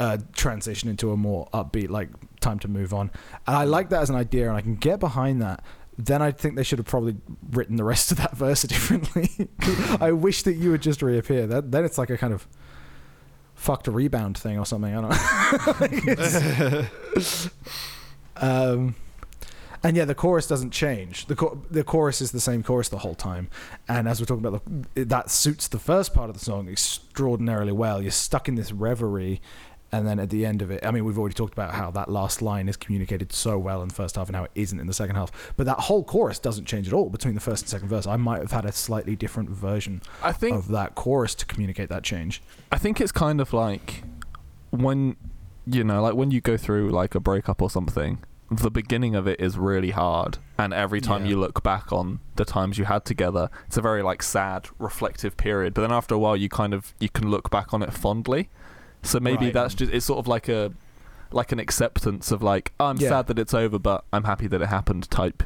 uh, transition into a more upbeat like time to move on. And I like that as an idea, and I can get behind that. Then I think they should have probably written the rest of that verse differently. I wish that you would just reappear. That then it's like a kind of fucked rebound thing or something. I don't know. Um, and yeah, the chorus doesn't change. The cho- the chorus is the same chorus the whole time. And as we're talking about, the, that suits the first part of the song extraordinarily well. You're stuck in this reverie, and then at the end of it, I mean, we've already talked about how that last line is communicated so well in the first half and how it isn't in the second half. But that whole chorus doesn't change at all between the first and second verse. I might have had a slightly different version I think of that chorus to communicate that change. I think it's kind of like when you know, like when you go through like a breakup or something, the beginning of it is really hard and every time Yeah. you look back on the times you had together, it's a very like sad, reflective period. But then after a while you kind of you can look back on it fondly. So maybe Right. that's just it's sort of like a like an acceptance of like, oh, I'm Yeah. sad that it's over, but I'm happy that it happened type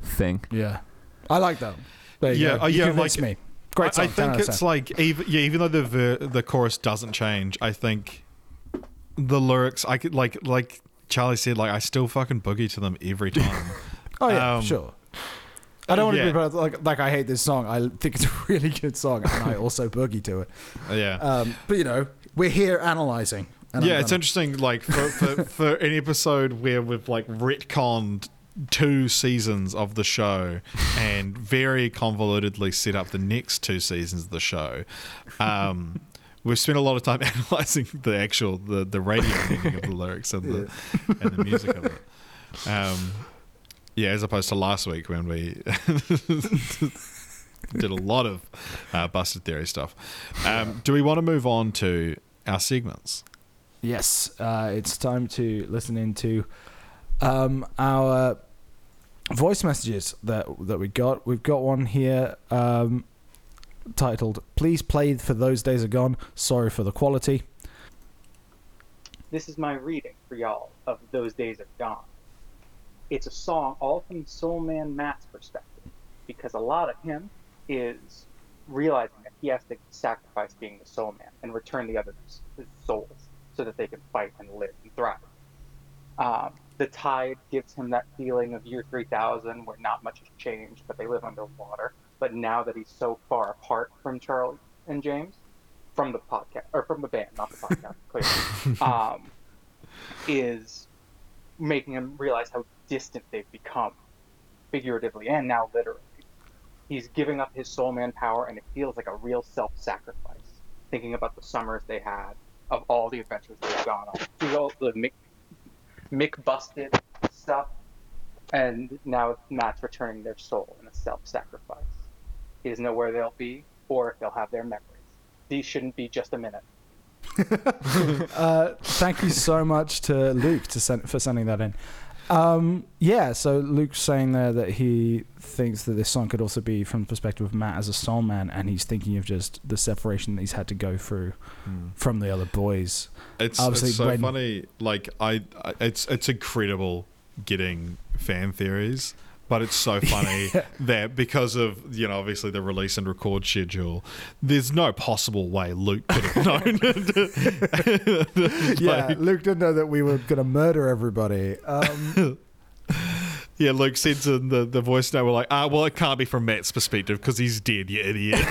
thing. Yeah, I like that. There Yeah, go. uh, You yeah, convinced like- me. Great I, song. I 10 think it's like even yeah, even though the ver- the chorus doesn't change, I think the lyrics I could like like Charlie said, like I still fucking boogie to them every time. Oh yeah, um, sure. I don't want yeah. to be proud- like like I hate this song. I think it's a really good song, and I also boogie to it. yeah. Um, but you know, we're here analyzing. and I'm yeah, it's gonna- interesting. Like for, for for an episode where we've like retconned two seasons of the show and very convolutedly set up the next two seasons of the show. Um, we've spent a lot of time analyzing the actual the the radio meaning of the lyrics and the and the music of it. Um, yeah, as opposed to last week when we did a lot of uh, busted theory stuff. Um, do we want to move on to our segments? Yes, uh, it's time to listen into um, our voice messages that that we got. We've got one here um, titled "Please play for those days are gone. Sorry for the quality." This is my reading for y'all of Those Days Are Gone. It's a song all from Soul Man Matt's perspective, because a lot of him is realizing that he has to sacrifice being the Soul Man and return the others his souls so that they can fight and live and thrive. Um, the tide gives him that feeling of year 3000 where not much has changed, but they live underwater. But now that he's so far apart from Charlie and James, from the podcast or from the band, not the podcast, clearly, um, is making him realize how distant they've become, figuratively and now literally. He's giving up his soul man power, and it feels like a real self-sacrifice. Thinking about the summers they had, of all the adventures they've gone on, the Mick, McBusted stuff, and now Matt's returning their soul in a self-sacrifice. He doesn't know where they'll be, or if they'll have their memories. These shouldn't be just a minute. Uh, thank you so much to Luke to send, for sending that in. Um, yeah, so Luke's saying there that he thinks that this song could also be from the perspective of Matt as a soul man, and he's thinking of just the separation that he's had to go through from the other boys. It's, it's so when- funny. Like I, I, it's it's incredible getting fan theories, but it's so funny that because of you know obviously the release and record schedule, there's no possible way Luke could have known. Yeah, Like, Luke didn't know that we were going to murder everybody. Um, yeah. Luke sends in the the voice note. We're like, ah, well, it can't be from Matt's perspective because he's dead, you idiot.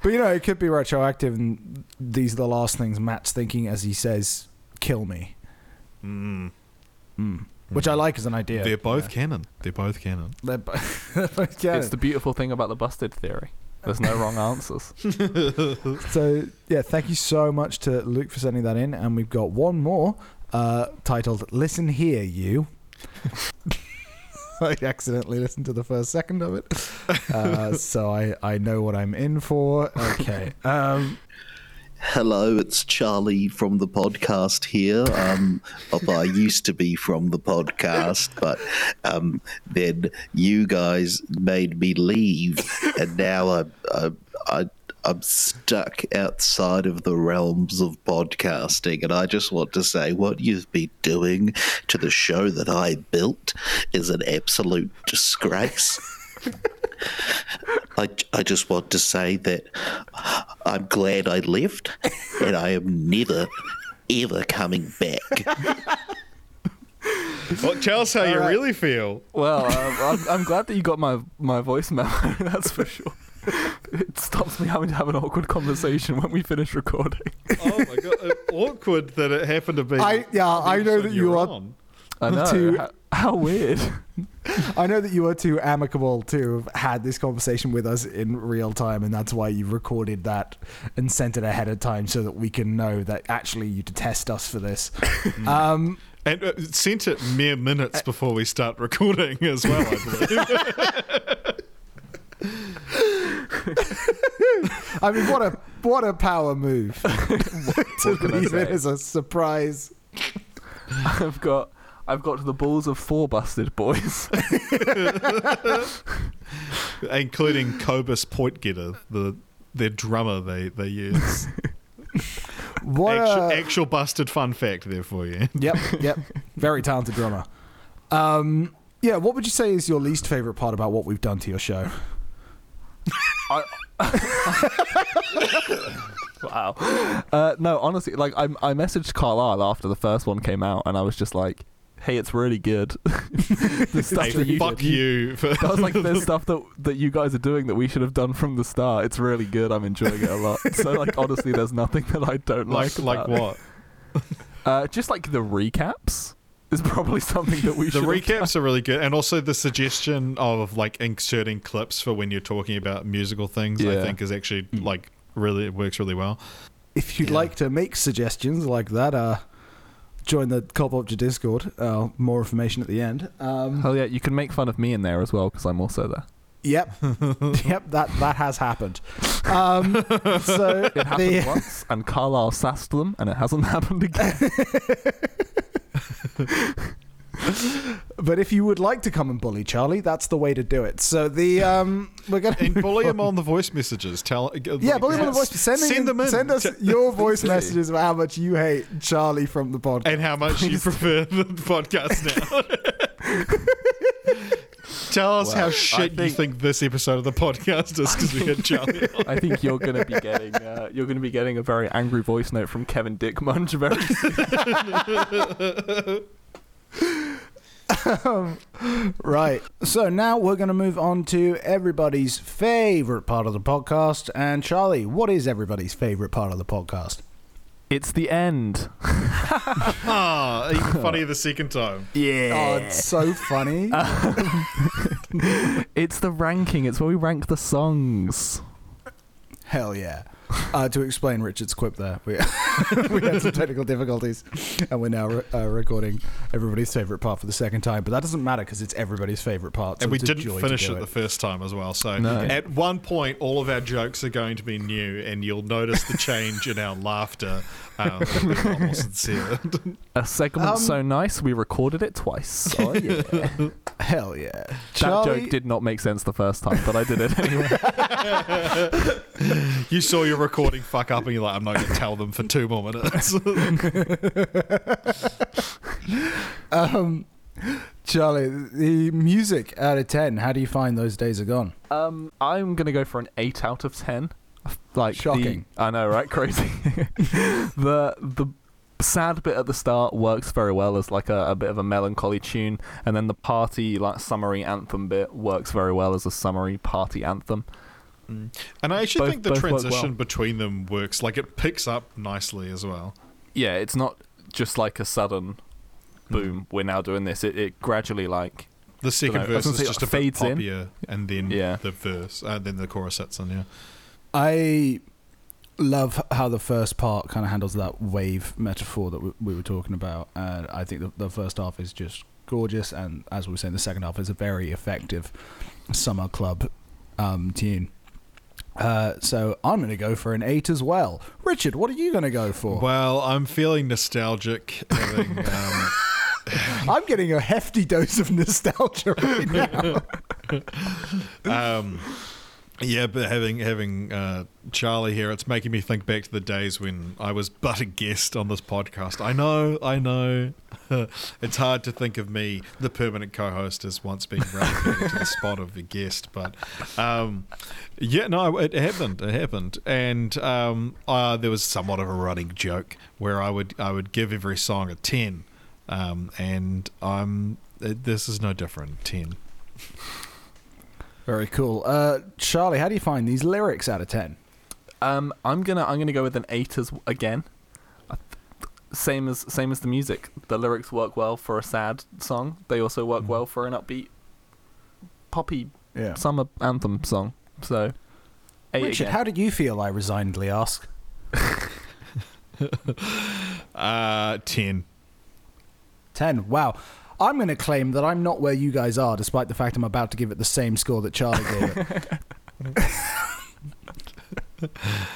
but you know, it could be retroactive, and these are the last things Matt's thinking as he says, "Kill me," mm. mm. which I like as an idea. They're both Yeah. canon. They're both canon. They're bo- both canon. It's the beautiful thing about the busted theory. There's no wrong answers. So yeah, thank you so much to Luke for sending that in, and we've got one more uh, titled "Listen Here, You." I accidentally listened to the first second of it, uh, so I I know what I'm in for. Okay. Um, Hello, it's Charlie from the podcast here. Um, I used to be from the podcast, but um, then you guys made me leave, and now I'm, I'm, I- I'm stuck outside of the realms of podcasting. And I just want to say what you've been doing to the show that I built is an absolute disgrace. I, I just want to say that I'm glad I left and I am never, ever coming back. Well, tell us how you right. really feel. Well, um, I'm, I'm glad that you got my my voice memo. That's for sure. It stops me having to have an awkward conversation when we finish recording. Oh my god, uh, awkward that it happened to be. I- yeah, I know that you you're. I know. To- how, how weird. I know that you are too amicable to have had this conversation with us in real time, and that's why you recorded that and sent it ahead of time so that we can know that actually you detest us for this. um, And uh, sent it mere minutes before we start recording as well, I believe. I mean, what a what a power move to can leave it as a surprise. I've got I've got the balls of four busted boys. Including Cobus Pointgetter, the their drummer they, they use. What actual, a, actual busted fun fact there for you. Yep, yep. Very talented drummer. Um, yeah, what would you say is your least favorite part about what we've done to your show? I, wow. Uh, no, honestly, like I I messaged Carlisle after the first one came out, and I was just like, "Hey, it's really good." the stuff Hey, that you fuck did. you. For, That was like there's stuff that that you guys are doing that we should have done from the start. It's really good. I'm enjoying it a lot. So like honestly, there's nothing that I don't like. like like about it. what? Uh, just like the recaps is probably something that we The should. have recaps are really good, and also the suggestion of like inserting clips for when you're talking about musical things. I think is actually like really it works really well. If you'd Yeah. like to make suggestions like that, uh, join the Cult Popture Discord. Uh, more information at the end. Um, Hell yeah, you can make fun of me in there as well because I'm also there. Yep, yep. That that has happened. Um, so It happened the, once, and Carlisle sassed them, and it hasn't happened again. but if you would like to come and bully Charlie, that's the way to do it. So the um, we're gonna And bully him on the voice messages. Tell Yeah, bully him on the voice. Send, Send them in. Send us your voice messages of how much you hate Charlie from the podcast. and how much you prefer the podcast now. Tell us Well, how I shit you think- think this episode of the podcast is because we had Charlie. on. I think you're gonna be getting uh, you're gonna be getting a very angry voice note from Kevin Dick Munch very soon. Um, right. So now we're going to move on to everybody's favorite part of the podcast. And Charlie, what is everybody's favorite part of the podcast? It's the end. Ah, even funnier the second time. Yeah. Oh, it's so funny. It's the ranking. It's where we rank the songs. Hell yeah. Uh, to explain Richard's quip there, we, we had some technical difficulties, and we're now re- uh, recording everybody's favorite part for the second time. But that doesn't matter because it's everybody's favorite part. so and we it's a didn't joy to finish do it the first time as well. So No. at one point, all of our jokes are going to be new, and you'll notice the change in our laughter. Um, it'll a more sincere. A segment Um, so nice we recorded it twice. Oh yeah. that Hell yeah. Charlie, joke did not make sense the first time, but I did it anyway. you saw your recording fuck up, and you're like, "I'm not going to tell them for two more minutes." Um, Charlie, the music out of 10, how do you find those days are gone? Um, I'm gonna go for an eight out of ten. Like the- Shocking. I know, right? Crazy. the the sad bit at the start works very well as like a, a bit of a melancholy tune, and then the party like summary anthem bit works very well as a summary party anthem. and I actually Both- think the transition well. between them works. Like it picks up nicely as well. Yeah, it's not just like a sudden boom. We're now doing this. It, it gradually like The second Dunno, verse gonna is say, just a bit fades in. poppier, and then Yeah. the verse, uh, then the chorus sets in. Yeah, I love how the first part kind of handles that wave metaphor that we, we were talking about, and I think the, the first half is just gorgeous, and as we were saying, the second half is a very effective summer club um, tune. Uh, so I'm going to go for an eight as well. Richard, what are you going to go for? Well, I'm feeling nostalgic. Having, um, I'm getting a hefty dose of nostalgia right now. um, yeah, but having having uh, Charlie here, it's making me think back to the days when I was but a guest on this podcast. I know, I know, it's hard to think of me, the permanent co-host, as once being relegated to the spot of a guest. But um, yeah, no, it happened. It happened, and um, uh, there was somewhat of a running joke where I would I would give every song a ten, um, and I'm this is no different. Ten. Very cool. Uh, Charlie, how do you find these lyrics out of 10? Um, I'm gonna I'm gonna go with an eight as again. Same as same as the music. The lyrics work well for a sad song. They also work well for an upbeat, poppy Yeah. summer anthem song. So, eight Richard, again. how did you feel? I resignedly ask. Uh, ten. 10. Wow. I'm going to claim that I'm not where you guys are, despite the fact I'm about to give it the same score that Charlie gave it.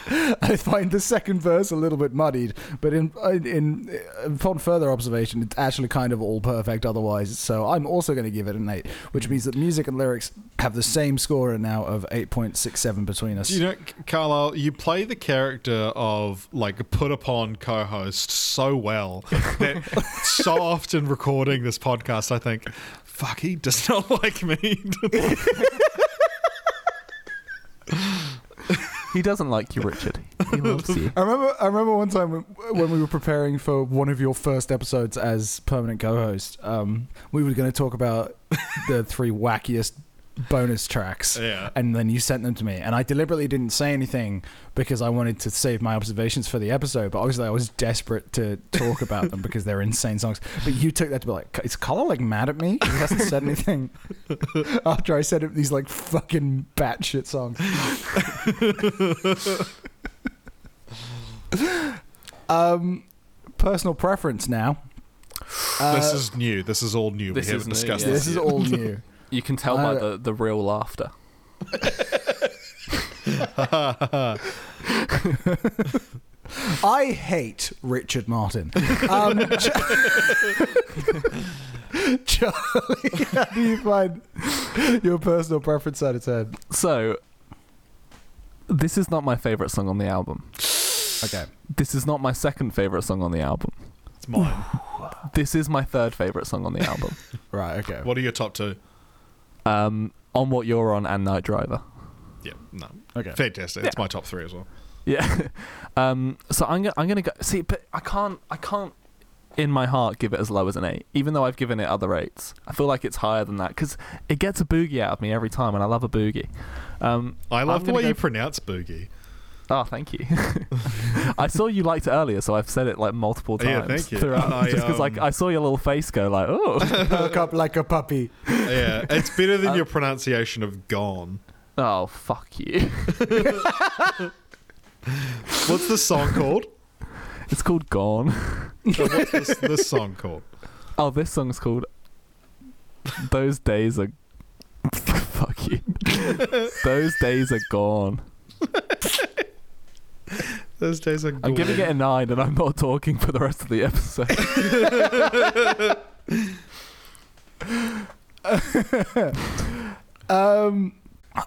I find the second verse a little bit muddied, but in, in, in upon further observation, it's actually kind of all perfect otherwise. So I'm also going to give it an eight, which means that music and lyrics have the same score now of 8.67 between us. You know, Carlisle, you play the character of like put upon co-host so well that so often recording this podcast, I think, fuck, he does not like me. He doesn't like you, Richard. He loves you. I remember. I remember one time when, we were preparing for one of your first episodes as permanent co-host. Um, we were going to talk about the three wackiest bonus tracks, Yeah. and then you sent them to me, and I deliberately didn't say anything because I wanted to save my observations for the episode. But obviously, I was desperate to talk about them because they're insane songs. But you took that to be like, is Colin like mad at me? He hasn't said anything after I said it, these like fucking batshit songs. um, personal preference now. Uh, this is new. This is all new. This we haven't new, discussed yeah. this this is all new. You can tell by the, the real laughter. I hate Richard Martin. Um, Ch- Charlie, how do you find your personal preference out of ten? So, this is not my favorite song on the album. Okay. This is not my second favorite song on the album. It's mine. This is my third favorite song on the album. Right. Okay. What are your top two? Um, on what you're on and Night Driver. Yeah, no, Okay. fantastic. It's my top three as well. Yeah. Um, so I'm gonna I'm gonna go see, but I can't I can't in my heart give it as low as an eight, even though I've given it other eights. I feel like it's higher than that because it gets a boogie out of me every time, and I love a boogie. Um, I love the way go you pronounce boogie. Oh, thank you. I saw you liked it earlier, so I've said it like multiple times Yeah, thank you. throughout. I, just because like um, I saw your little face go like, oh, Perk up like a puppy. Yeah, it's better Um, than your pronunciation of gone. oh, fuck you. What's the song called? It's called Gone. So what's this, this song called? Oh, this song's called Those Days Are. Fuck you. Those days are gone. Those days are. I'm giving it a nine, and I'm not talking for the rest of the episode. Um,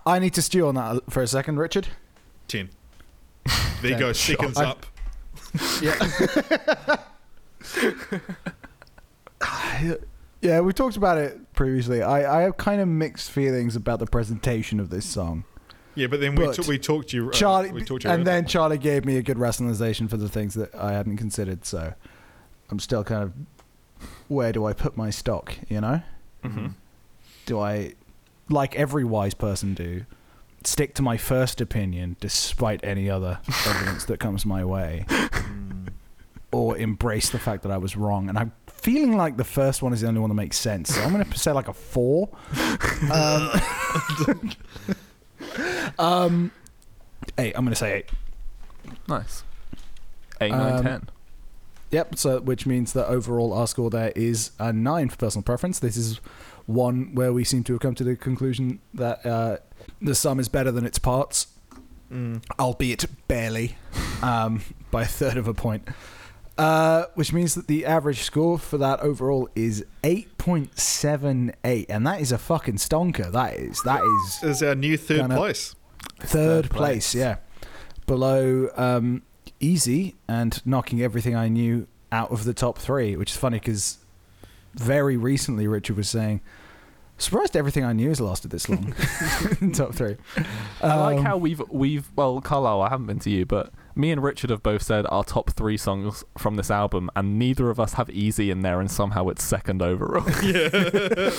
I need to stew on that for a second, Richard. ten. There you go. sure. Seconds I- up. Yeah, we talked about it previously. I, I have kind of mixed feelings about the presentation of this song. Yeah, but then we But t- we talked you. Uh, Charlie, we talked you. and earlier. then Charlie gave me a good rationalization for the things that I hadn't considered. So I'm still kind of, where do I put my stock? You know, mm-hmm. do I, like every wise person do, stick to my first opinion despite any other evidence that comes my way, Mm. or embrace the fact that I was wrong? And I'm feeling like the first one is the only one that makes sense. So I'm going to say like a four. Um, um, eight. I'm going to say eight. Nice. Eight, nine, Um, ten. Yep. So which means that overall our score there is a nine for personal preference. This is one where we seem to have come to the conclusion that uh, the sum is better than its parts, Mm. albeit barely, um, by a third of a point. Uh, which means that the average score for that overall is 8.78 and that is a fucking stonker that is that is Is our new third Kinda- place. Third, third place. place. yeah below um, easy and knocking everything i knew out of the top three which is funny because very recently richard was saying surprised everything i knew has lasted this long in top three I like Um, how we've we've well, Carlisle. I haven't been to you, but me and Richard have both said our top three songs from this album, and neither of us have "Easy" in there, and somehow it's second overall. yeah.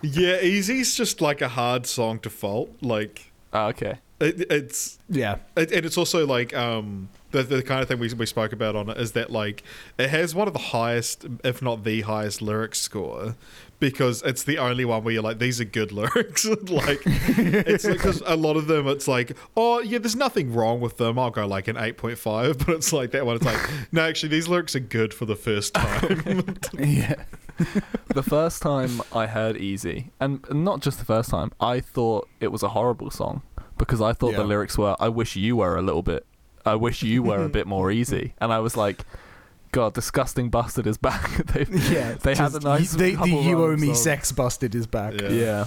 yeah, Easy's just like a hard song to fault. Like oh, okay. it, it's yeah it, and it's also like um the the kind of thing we we spoke about on it is that like it has one of the highest, if not the highest, lyric score. Because it's the only one where you're like, these are good lyrics. like, it's because a lot of them, it's like, oh yeah, there's nothing wrong with them. I'll go like an eight point five, but it's like that one. It's like, no, actually, these lyrics are good for the first time. yeah the first time I heard "Easy," and not just the first time, I thought it was a horrible song because I thought the lyrics were, "I wish you were a little bit, I wish you were a bit more easy," and I was like, "God, disgusting bastard is back." they yeah They had a nice the, the you owe me sex busted is back Yeah. Yeah.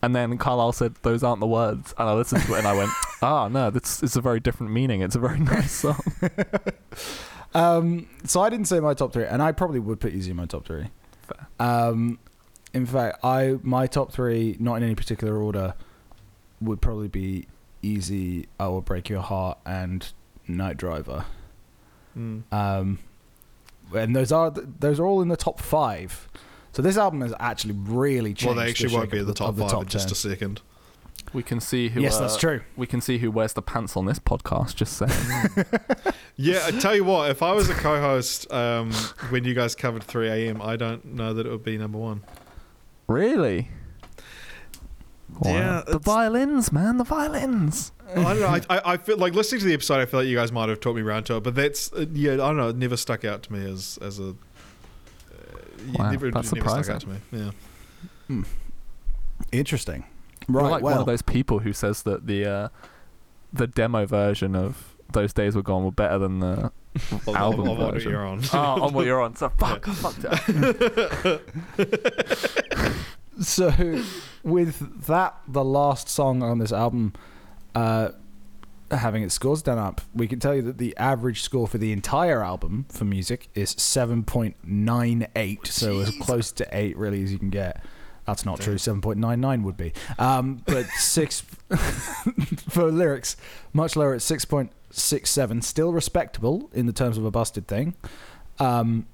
And then Carlisle said, "Those aren't the words," and I listened to it and I went, "Ah, no, that's it's a very different meaning. It's a very nice song." Um, so I didn't say my top three, and I probably would put Easy in my top three. Fair. Um, in fact, I my top three, not in any particular order, would probably be Easy, I Will Break Your Heart, and Night Driver. Mm. Um, and those are those are all in the top five. So this album has actually really changed. Well, they actually shape won't be of at the top the five top in just 10. a second. We can see who. Yes, uh, that's true. We can see who wears the pants on this podcast. Just saying. Yeah, I tell you what, if I was a co-host um, when you guys covered 3 a.m., I don't know that it would be number one. really? Yeah, the violins, man, the violins. I don't know. I, I, I feel like listening to the episode. I feel like you guys might have talked me around to it, but that's uh, yeah. I don't know. It never stuck out to me as as a. Uh, Wow, never, that's it never stuck surprising. out to me. Yeah. Interesting. You're Right. like well, one of those people who says that the uh, the demo version of "Those Days Were Gone" were better than the Of- album of, of what version. you're on. oh, on what you're on. So fuck, fuck that. so with that the last song on this album uh having its scores done up we can tell you that the average score for the entire album for music is 7.98 so as close to 8 really as you can get that's not true. 7.99 would be. Um but 6 for lyrics much lower at 6.67 still respectable in the terms of a busted thing. Um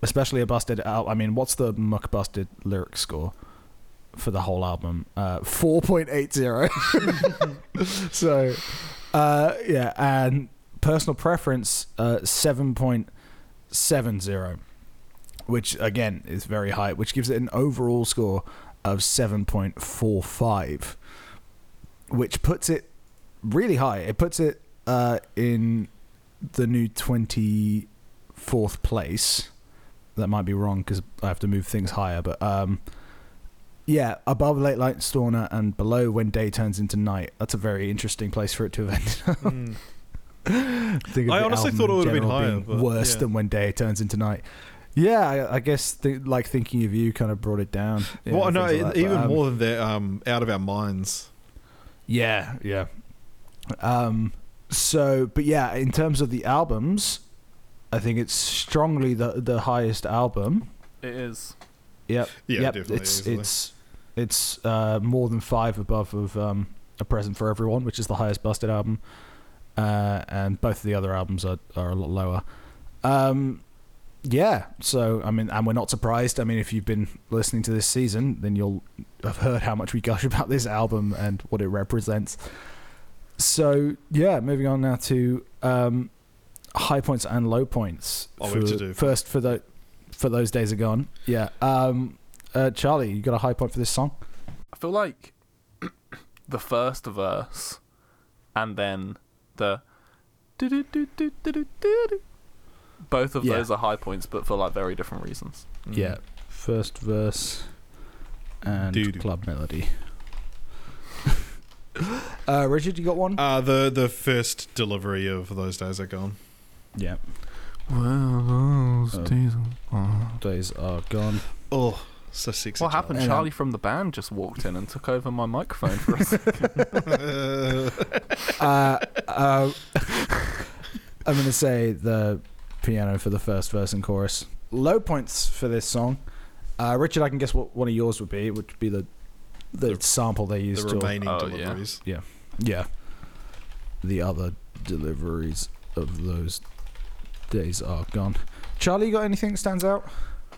especially a busted I mean, what's the McBusted lyric score for the whole album? Uh, 4.80. so, uh, yeah, and personal preference, uh, 7.70, which again is very high, which gives it an overall score of 7.45, which puts it really high. It puts it uh, in the new 24th place that might be wrong because I have to move things higher. But um, yeah, above Late Light Stormer and below When Day Turns into Night. That's a very interesting place for it to have ended up. Mm. I honestly thought it would have been higher, worse yeah. than When Day Turns into Night. Yeah, I, I guess th- like thinking of you kind of brought it down. Yeah, well, no, like even But, um, more than that, um, out of our minds. Yeah, yeah. Um, so, but yeah, in terms of the albums, I think it's strongly the the highest album. It is. Yep. Yeah, yep. definitely, It's easily. it's it's uh, more than five above of um, a present for everyone, which is the highest busted album, uh, and both of the other albums are are a lot lower. Um, yeah. So I mean, and we're not surprised. I mean, if you've been listening to this season, then you'll have heard how much we gush about this album and what it represents. So yeah, moving on now to um, high points and low points. Oh, we for- to do- first for the for those days are gone. Yeah. Um, uh, Charlie, you got a high point for this song? I feel like the first verse and then the. Both of Yeah. those are high points, but for like very different reasons. Mm. Yeah. First verse and Doo-doo. club melody. uh, Richard, you got one? Uh, the the first delivery of those days are gone. yeah. Well, those Oh. days are- Days are gone. Oh, so sexy. What happened? Hang on. Charlie from the band just walked in and took over my microphone for a second. uh, uh, I'm going to say the piano for the first verse and chorus. Low points for this song. Uh, Richard, I can guess what one of yours would be. It would be the the, The- sample they the used to. remaining Oh, yeah. deliveries. Yeah. The other deliveries of those days are gone. Charlie, you got anything that stands out?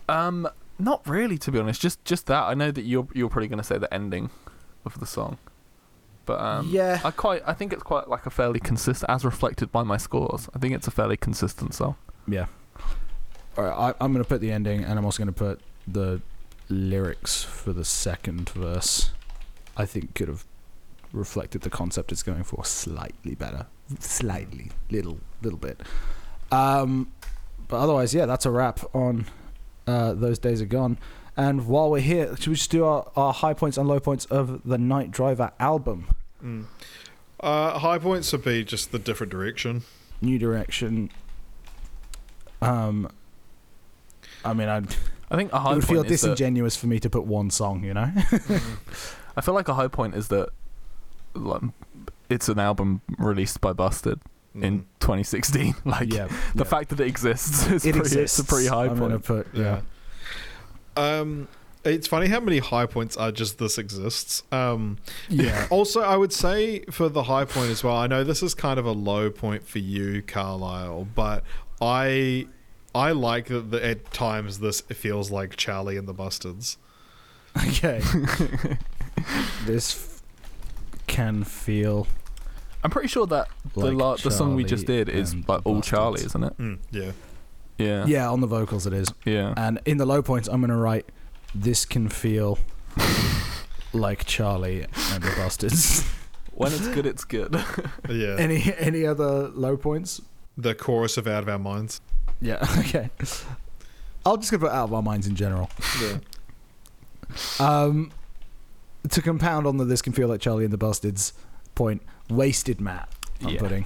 Um, not really, to be honest. Just just that. I know that you're you're probably going to say the ending of the song, but um, yeah. I quite I think it's quite like a fairly consistent, as reflected by my scores. I think it's a fairly consistent song. Yeah. All right, I, I'm going to put the ending, and I'm also going to put the lyrics for the second verse. I think could have reflected the concept it's going for slightly better, slightly, little, little bit. Um, but otherwise, yeah, that's a wrap on uh, those days are gone. And while we're here, should we just do our, our high points and low points of the Night Driver album? Mm. Uh, high points would be just the different direction. New direction. Um, I mean, I'd. I think a high it would point feel is that, disingenuous for me to put one song, you know? I feel like a high point is that like, it's an album released by Busted in Mm. 2016. Like yeah. the yeah. fact that it exists is it pretty, exists. It's a pretty high I'm point. gonna put yeah. Um, it's funny how many high points are just this exists. Um, Yeah. also, I would say for the high point as well. I know this is kind of a low point for you, Carlisle, but I I like that that at times this feels like Charlie and the Bustards. okay. this f- can feel I'm pretty sure that the Like la- the song we just did is like all Bastards. Charlie, isn't it? Mm, yeah. Yeah. yeah on the vocals it is, Yeah. and in the low points I'm gonna write this can feel like Charlie and the Bastards. When it's good, it's good. Yeah. any any other low points? The chorus of Out of Our Minds. Yeah. Okay. I'll just gonna put out of our minds in general. Yeah. Um, to compound on the this can feel like Charlie and the Bastards point, wasted Matt. I'm Yeah. putting.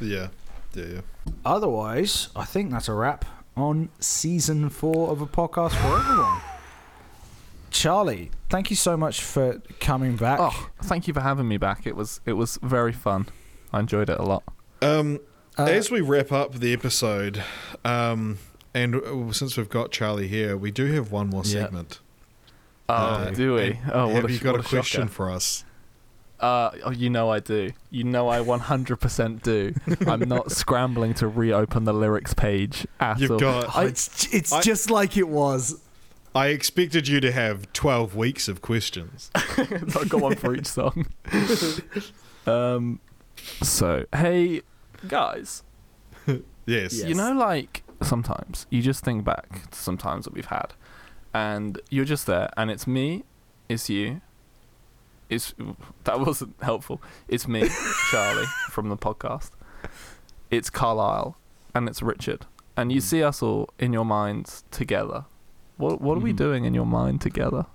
Yeah. Yeah. Yeah. Otherwise, I think that's a wrap on season four of a podcast for everyone. Charlie, thank you so much for coming back. oh, thank you for having me back. It was it was very fun. I enjoyed it a lot. Um, Uh, As we wrap up the episode, um, and since we've got Charlie here, we do have one more Yeah. segment. Oh, Uh, do we? Oh, what have a, you got what a question shocker. for us? Uh, oh, you know I do. You know I 100% do. I'm not scrambling to reopen the lyrics page at You've all. got. Oh, it's it's I- just like it was. I expected you to have twelve weeks of questions. I've got one for each song. um, so hey guys, Yes. Yeah. you know like sometimes you just think back to some times that we've had, and you're just there, and it's me, it's you. It's that wasn't helpful. It's me, Charlie from the podcast. It's Carlisle, and it's Richard, and you see us all in your minds together. What what are we Mhm. doing in your mind together?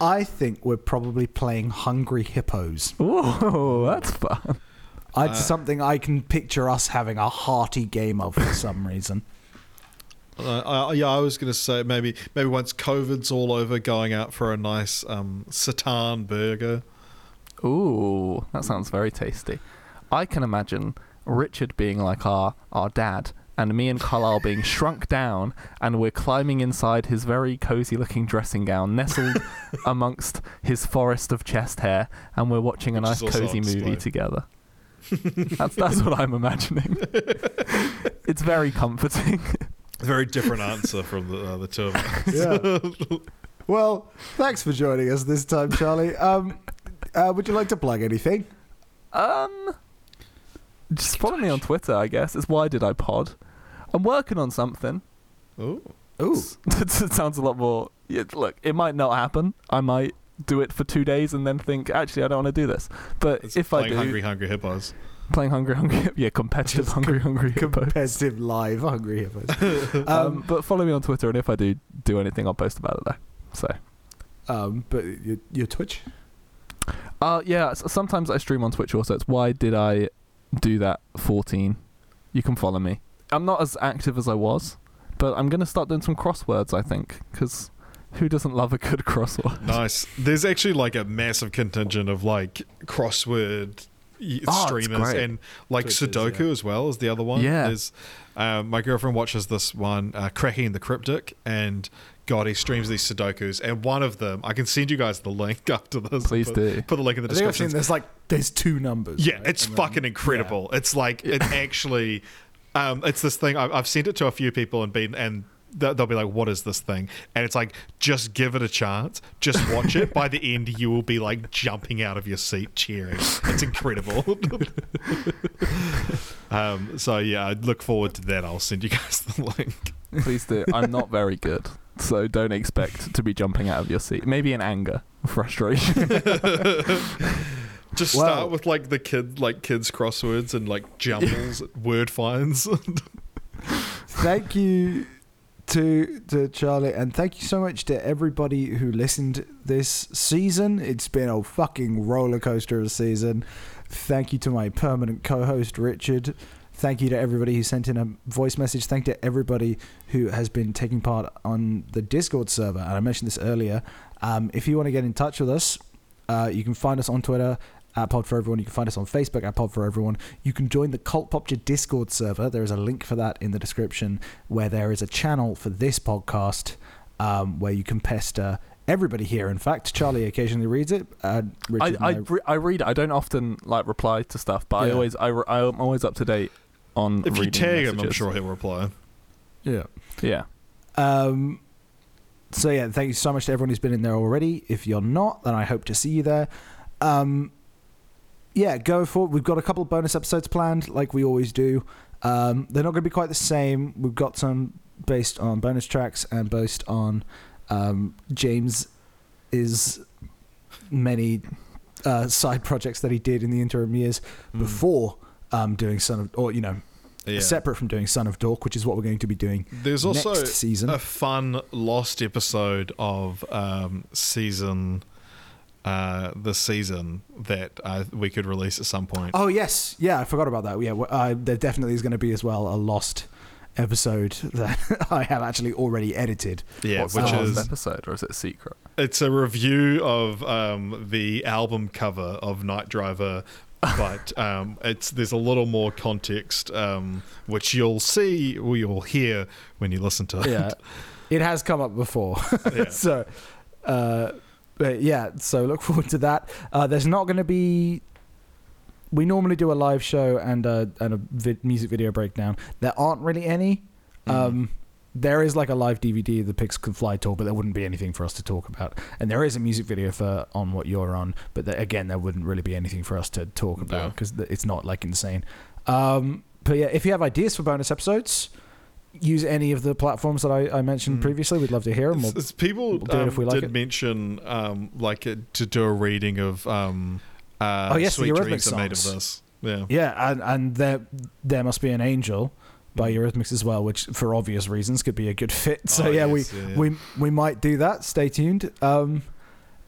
I think we're probably playing Hungry Hippos. Whoa, that's fun. It's Uh, something I can picture us having a hearty game of for some reason. Uh, I, yeah, I was going to say maybe maybe once COVID's all over, going out for a nice um, seitan burger. Ooh, that sounds very tasty. I can imagine Richard being like our our dad, and me and Carlisle being shrunk down, and we're climbing inside his very cozy looking dressing gown, nestled amongst his forest of chest hair, and we're watching a nice cozy movie display. together. that's that's what I'm imagining. it's very comforting. Very different answer from the, uh, the two of us. Yeah. well, thanks for joining us this time, Charlie. Um, uh, would you like to plug anything? Um, just follow me on Twitter, I guess. It's why did I pod? I'm working on something. Ooh. Ooh. it sounds a lot more. Yeah, look, it might not happen. I might do it for two days and then think, actually, I don't want to do this. But It's if I playing do, Hungry Hungry Hippos. playing Hungry Hungry, yeah, competitive Just Hungry Hungry Hippo. Competitive live hungry hippos. Um, Um, but follow me on Twitter, and if I do do anything, I'll post about it there. So, um, but your, your Twitch. uh, yeah, sometimes I stream on Twitch also. It's why did I do that? 14. You can follow me. I'm not as active as I was, but I'm gonna start doing some crosswords. I think because who doesn't love a good crossword? Nice. There's actually like a massive contingent of like crossword y- Oh, streamers and like Twitch is, Sudoku yeah. as well as the other one. Yeah. There's, um, my girlfriend watches this one, uh, Cracking the Cryptic, and God, he streams these Sudokus. And one of them, I can send you guys the link after this. Please put, do. Put the link in the I think I've description. seen there's like there's two numbers. Yeah, right? it's And then- fucking incredible. It's like it actually. Um, it's this thing. I've, I've sent it to a few people and been and th- they'll be like, "What is this thing?" And it's like, just give it a chance. Just watch it. By the end, you will be like jumping out of your seat cheering. It's incredible. um, so yeah, I look forward to that. I'll send you guys the link. Please do. I'm not very good, so don't expect to be jumping out of your seat. Maybe in anger, frustration. Just start with like the kid, like kids crosswords and like jumbles, word finds. thank you to to Charlie and thank you so much to everybody who listened this season. It's been a fucking roller coaster of a season. Thank you to my permanent co-host Richard. Thank you to everybody who sent in a voice message. Thank you to everybody who has been taking part on the Discord server. And I mentioned this earlier. Um, if you want to get in touch with us, uh, you can find us on Twitter at Pod for Everyone. You can find us on Facebook at Pod for Everyone. You can join the Cult Popture Discord server. There is a link for that in the description, where there is a channel for this podcast um, where you can pester everybody here. In fact, Charlie occasionally reads it. Uh, I Richard I, re- I read it. I don't often like reply to stuff, but I always I re- I'm always up to date on. if you reading tag him, I'm sure he'll reply. yeah. Yeah. Um, so yeah, thank you so much to everyone who's been in there already. If you're not, then I hope to see you there. Um, yeah, go for it. We've got a couple of bonus episodes planned, like we always do. Um, they're not going to be quite the same. We've got some based on bonus tracks and based on um, James is many uh, side projects that he did in the interim years before um, doing Son of, or you know, Yeah. separate from doing Son of Dork, which is what we're going to be doing There's also season. a fun lost episode of um, season uh, the season that uh, we could release at some point. Oh yes, yeah, I forgot about that. Yeah, uh, there definitely is going to be as well a lost episode that I have actually already edited. yeah, What's which the last is episode, or is it a secret? it's a review of um, the album cover of Night Driver. but um, it's there's a little more context, um, which you'll see or you'll hear when you listen to it. Yeah, it has come up before, Yeah. so uh, but yeah, so look forward to that. Uh, there's not going to be. We normally do a live show and a and a vid- music video breakdown. There aren't really any. Mm. Um, there is like a live DVD of the Pigs Can Fly tour, but there wouldn't be anything for us to talk about. And there is a music video for on what you're on, but there, again, there wouldn't really be anything for us to talk about because it's not like insane. Um, but yeah, if you have ideas for bonus episodes, use any of the platforms that I, I mentioned Mm. previously. We'd love to hear them. It's- it's people we'll it um, like did it. mention um, like uh, to do a reading of um, uh, Oh, yes, the Sweet Eurythmics Dreams are made of songs. this. Yeah. Yeah, and and there there must be an angel by Eurythmics as well, which for obvious reasons could be a good fit. So Oh, yeah, yes, we yeah, yeah. we we might do that. Stay tuned. Um,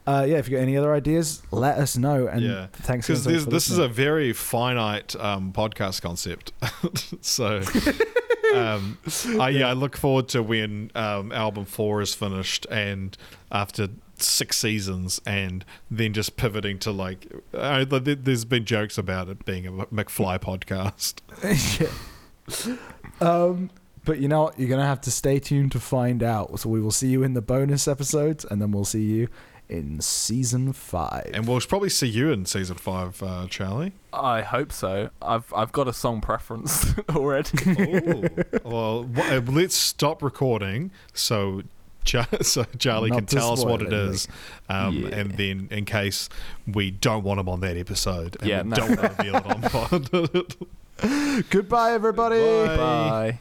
uh, yeah, if you got any other ideas, let us know. And Yeah. thanks because again so for this is a very finite um, podcast concept. so, um, I, yeah, I look forward to when um, album four is finished and after six seasons, and then just pivoting to like, there's been jokes about it being a McFly podcast. yeah. Um, but you know what? You're gonna have to stay tuned to find out. So we will see you in the bonus episodes, and then we'll see you in season five. And we'll probably see you in season five, uh, Charlie. I hope so. I've I've got a song preference already. Well, wh- uh, let's stop recording so. Char- so Charlie Not can tell us what spoil it anything. is, um, Yeah. and then in case we don't want him on that episode, and Yeah, we no. don't want to reveal it on pod. Goodbye, everybody. Bye. Bye.